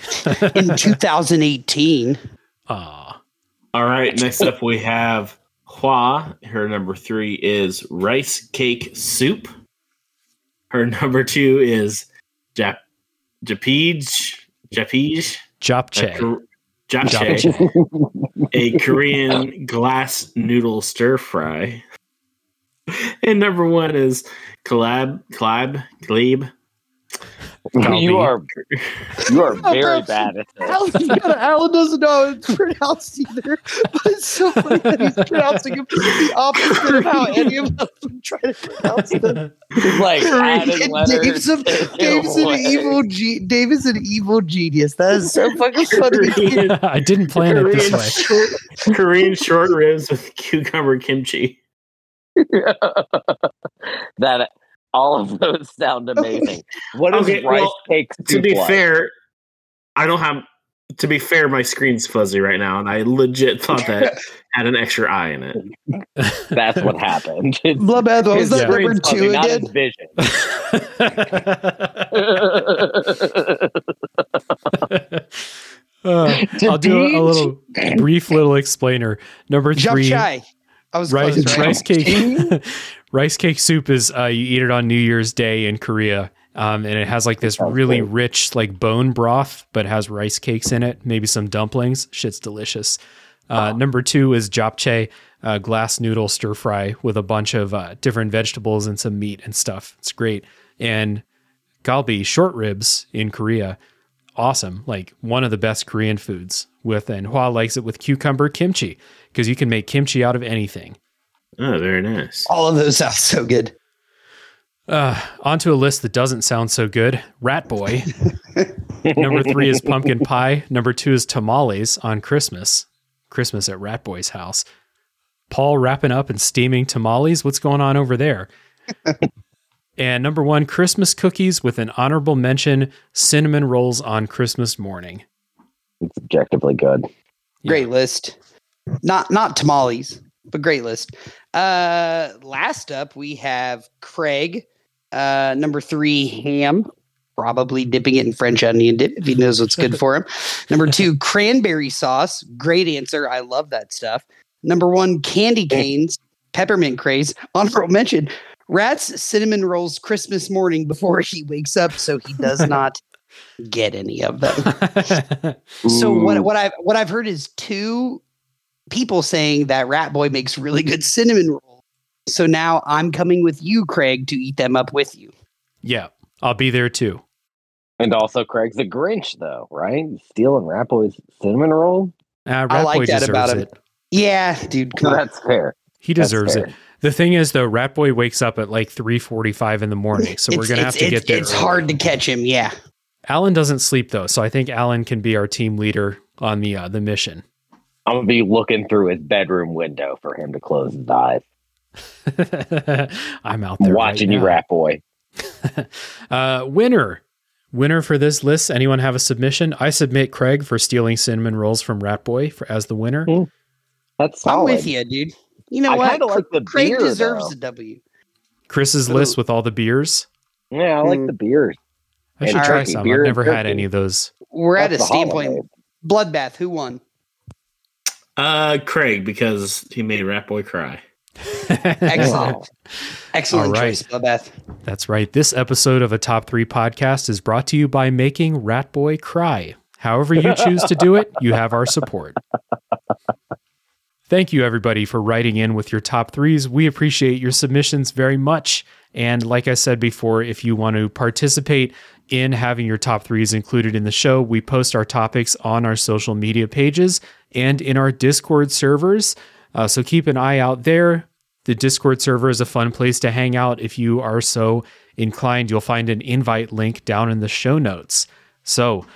<laughs> in 2018. Aw. All right, next up we have Hua. Her number three is rice cake soup. Her number two is Jap Japij Japij a Japchae. Kor- Japchae, a Korean glass noodle stir fry. <laughs> And number one is collab collab glebe. Galbi. you are you are <laughs> very bad at this. Alan, Alan doesn't know how it's pronounced either, but it's so funny that he's pronouncing it the opposite of how any of us would try to pronounce them. He's like adding And letters. Dave's, a, Dave's an evil ge- Dave is an evil genius. That is so fucking funny. <laughs> I didn't plan it this way. short, Korean short ribs with cucumber kimchi. <laughs> that all of those sound <laughs> amazing. What is Okay, rice well, cake To be like? fair, I don't have. To be fair, my screen's fuzzy right now, and I legit thought that <laughs> had an extra eye in it. that's what happened. It's- Bloodbath, what was that Yeah. number screen's fuzzy, two not again? his vision. Uh, I'll do a, a little brief little explainer. Number Jump three, shy. I was rice, close, right? rice cake. <laughs> rice cake soup is uh, you eat it on New Year's Day in Korea, Um, and it has like this really great. rich like bone broth, but has rice cakes in it, maybe some dumplings. Shit's delicious. Uh, Number two is japchae, uh, glass noodle stir fry with a bunch of uh, different vegetables and some meat and stuff. It's great. And galbi, short ribs in Korea, awesome. Like one of the best Korean foods. With and Hua likes it with cucumber kimchi because you can make kimchi out of anything. Oh, very nice. All of those <laughs> sound so good. Uh, onto a list that doesn't sound so good. Rat Boy. Number three is pumpkin pie. Number two is tamales on Christmas. Christmas at Rat Boy's house. Paul wrapping up and steaming tamales. What's going on over there? <laughs> and number one, Christmas cookies with an honorable mention cinnamon rolls on Christmas morning. It's objectively good. Great list. Not not tamales, but great list. Uh last up we have Craig. Uh number three, ham. Probably dipping it in French onion dip if he knows what's good for him. <laughs> Number two, cranberry sauce. Great answer. I love that stuff. Number one, candy canes, peppermint craze. Honorable mention. Rat's cinnamon rolls Christmas morning before he wakes up, so he does <laughs> not get any of them. <laughs> So what what I've what I've heard is two people saying that Rat Boy makes really good cinnamon rolls. So now I'm coming with you, Craig, to eat them up with you. yeah, I'll be there too. And also, Craig's a Grinch, though, right? Stealing Rat Boy's cinnamon roll. Uh, I Rat like Boy that deserves about him. it. Yeah, dude, come. That's fair. He deserves fair. it. The thing is, though, Rat Boy wakes up at like three forty-five in the morning, so we're gonna have to it's- get there. It's early. hard to catch him. Yeah, Alan doesn't sleep though, so I think Alan can be our team leader on the uh, the mission. I'm gonna be looking through his bedroom window for him to close his eyes. <laughs> I'm out there watching right you, now. Rat Boy. <laughs> Uh, winner, winner for this list. Anyone have a submission? I submit Craig for stealing cinnamon rolls from Rat Boy for as the winner. Hmm. That's I'm with you, dude. You know I what? like the Craig beer, deserves though. a W. Chris's Ooh. list with all the beers. Yeah, I like Mm. the beers. I should try some. beer I've never had any of those. We're at a That's the standpoint. Bloodbath. Who won? Uh, Craig, because he made Rat Boy cry. <laughs> Excellent. Excellent All right. choice, Bloodbath. That's right. This episode of a Top 3 podcast is brought to you by making Rat Boy cry. However, you choose to do it, you have our support. Thank you, everybody, for writing in with your top threes. We appreciate your submissions very much. And like I said before, if you want to participate in having your top threes included in the show, we post our topics on our social media pages and in our Discord servers. Uh, so keep an eye out there. The Discord server is a fun place to hang out. If you are so inclined, you'll find an invite link down in the show notes. So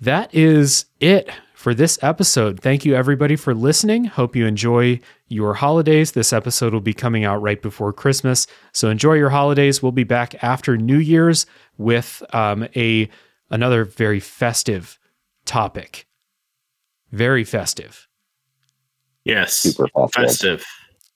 that is it for this episode. Thank you, everybody, for listening. Hope you enjoy your holidays. This episode will be coming out right before Christmas. So enjoy your holidays. We'll be back after New Year's with um, a another very festive topic. Very festive. Yes. Super festive. festive.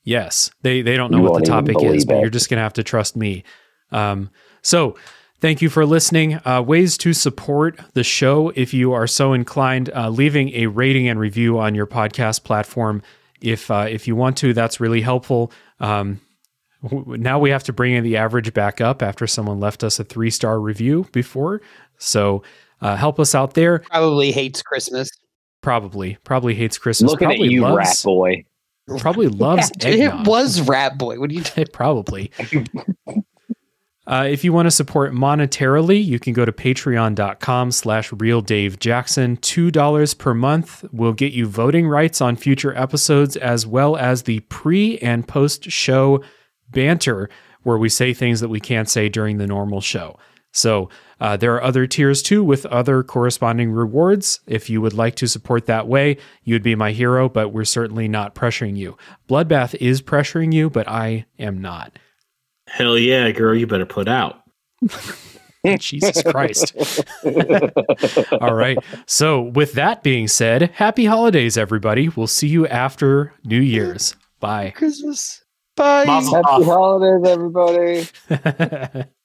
Yes, they they don't know You what the topic is, but it. you're just gonna have to trust me. Um, so, thank you for listening. Uh, ways to support the show, if you are so inclined, uh, leaving a rating and review on your podcast platform. If uh, if you want to, that's really helpful. Um, w- now we have to bring in the average back up after someone left us a three star review before. So uh, help us out there. Probably hates Christmas. Probably, probably hates Christmas. Looking probably at you, loves, Rat Boy. Probably <laughs> loves Yeah, it was Rat Boy. What are you? <laughs> It probably. <laughs> Uh, if you want to support monetarily, you can go to patreon.com slash real Dave Jackson. $2 per month will get you voting rights on future episodes, as well as the pre and post show banter, where we say things that we can't say during the normal show. So uh, there are other tiers too with other corresponding rewards. If you would like to support that way, you would be my hero, but we're certainly not pressuring you. Bloodbath is pressuring you, but I am not. Hell yeah, girl, you better put out. <laughs> Jesus Christ. <laughs> All right. So, with that being said, happy holidays, everybody. We'll see you after New Year's. Bye. Christmas. Bye. Mazel Happy tov. holidays, everybody. <laughs>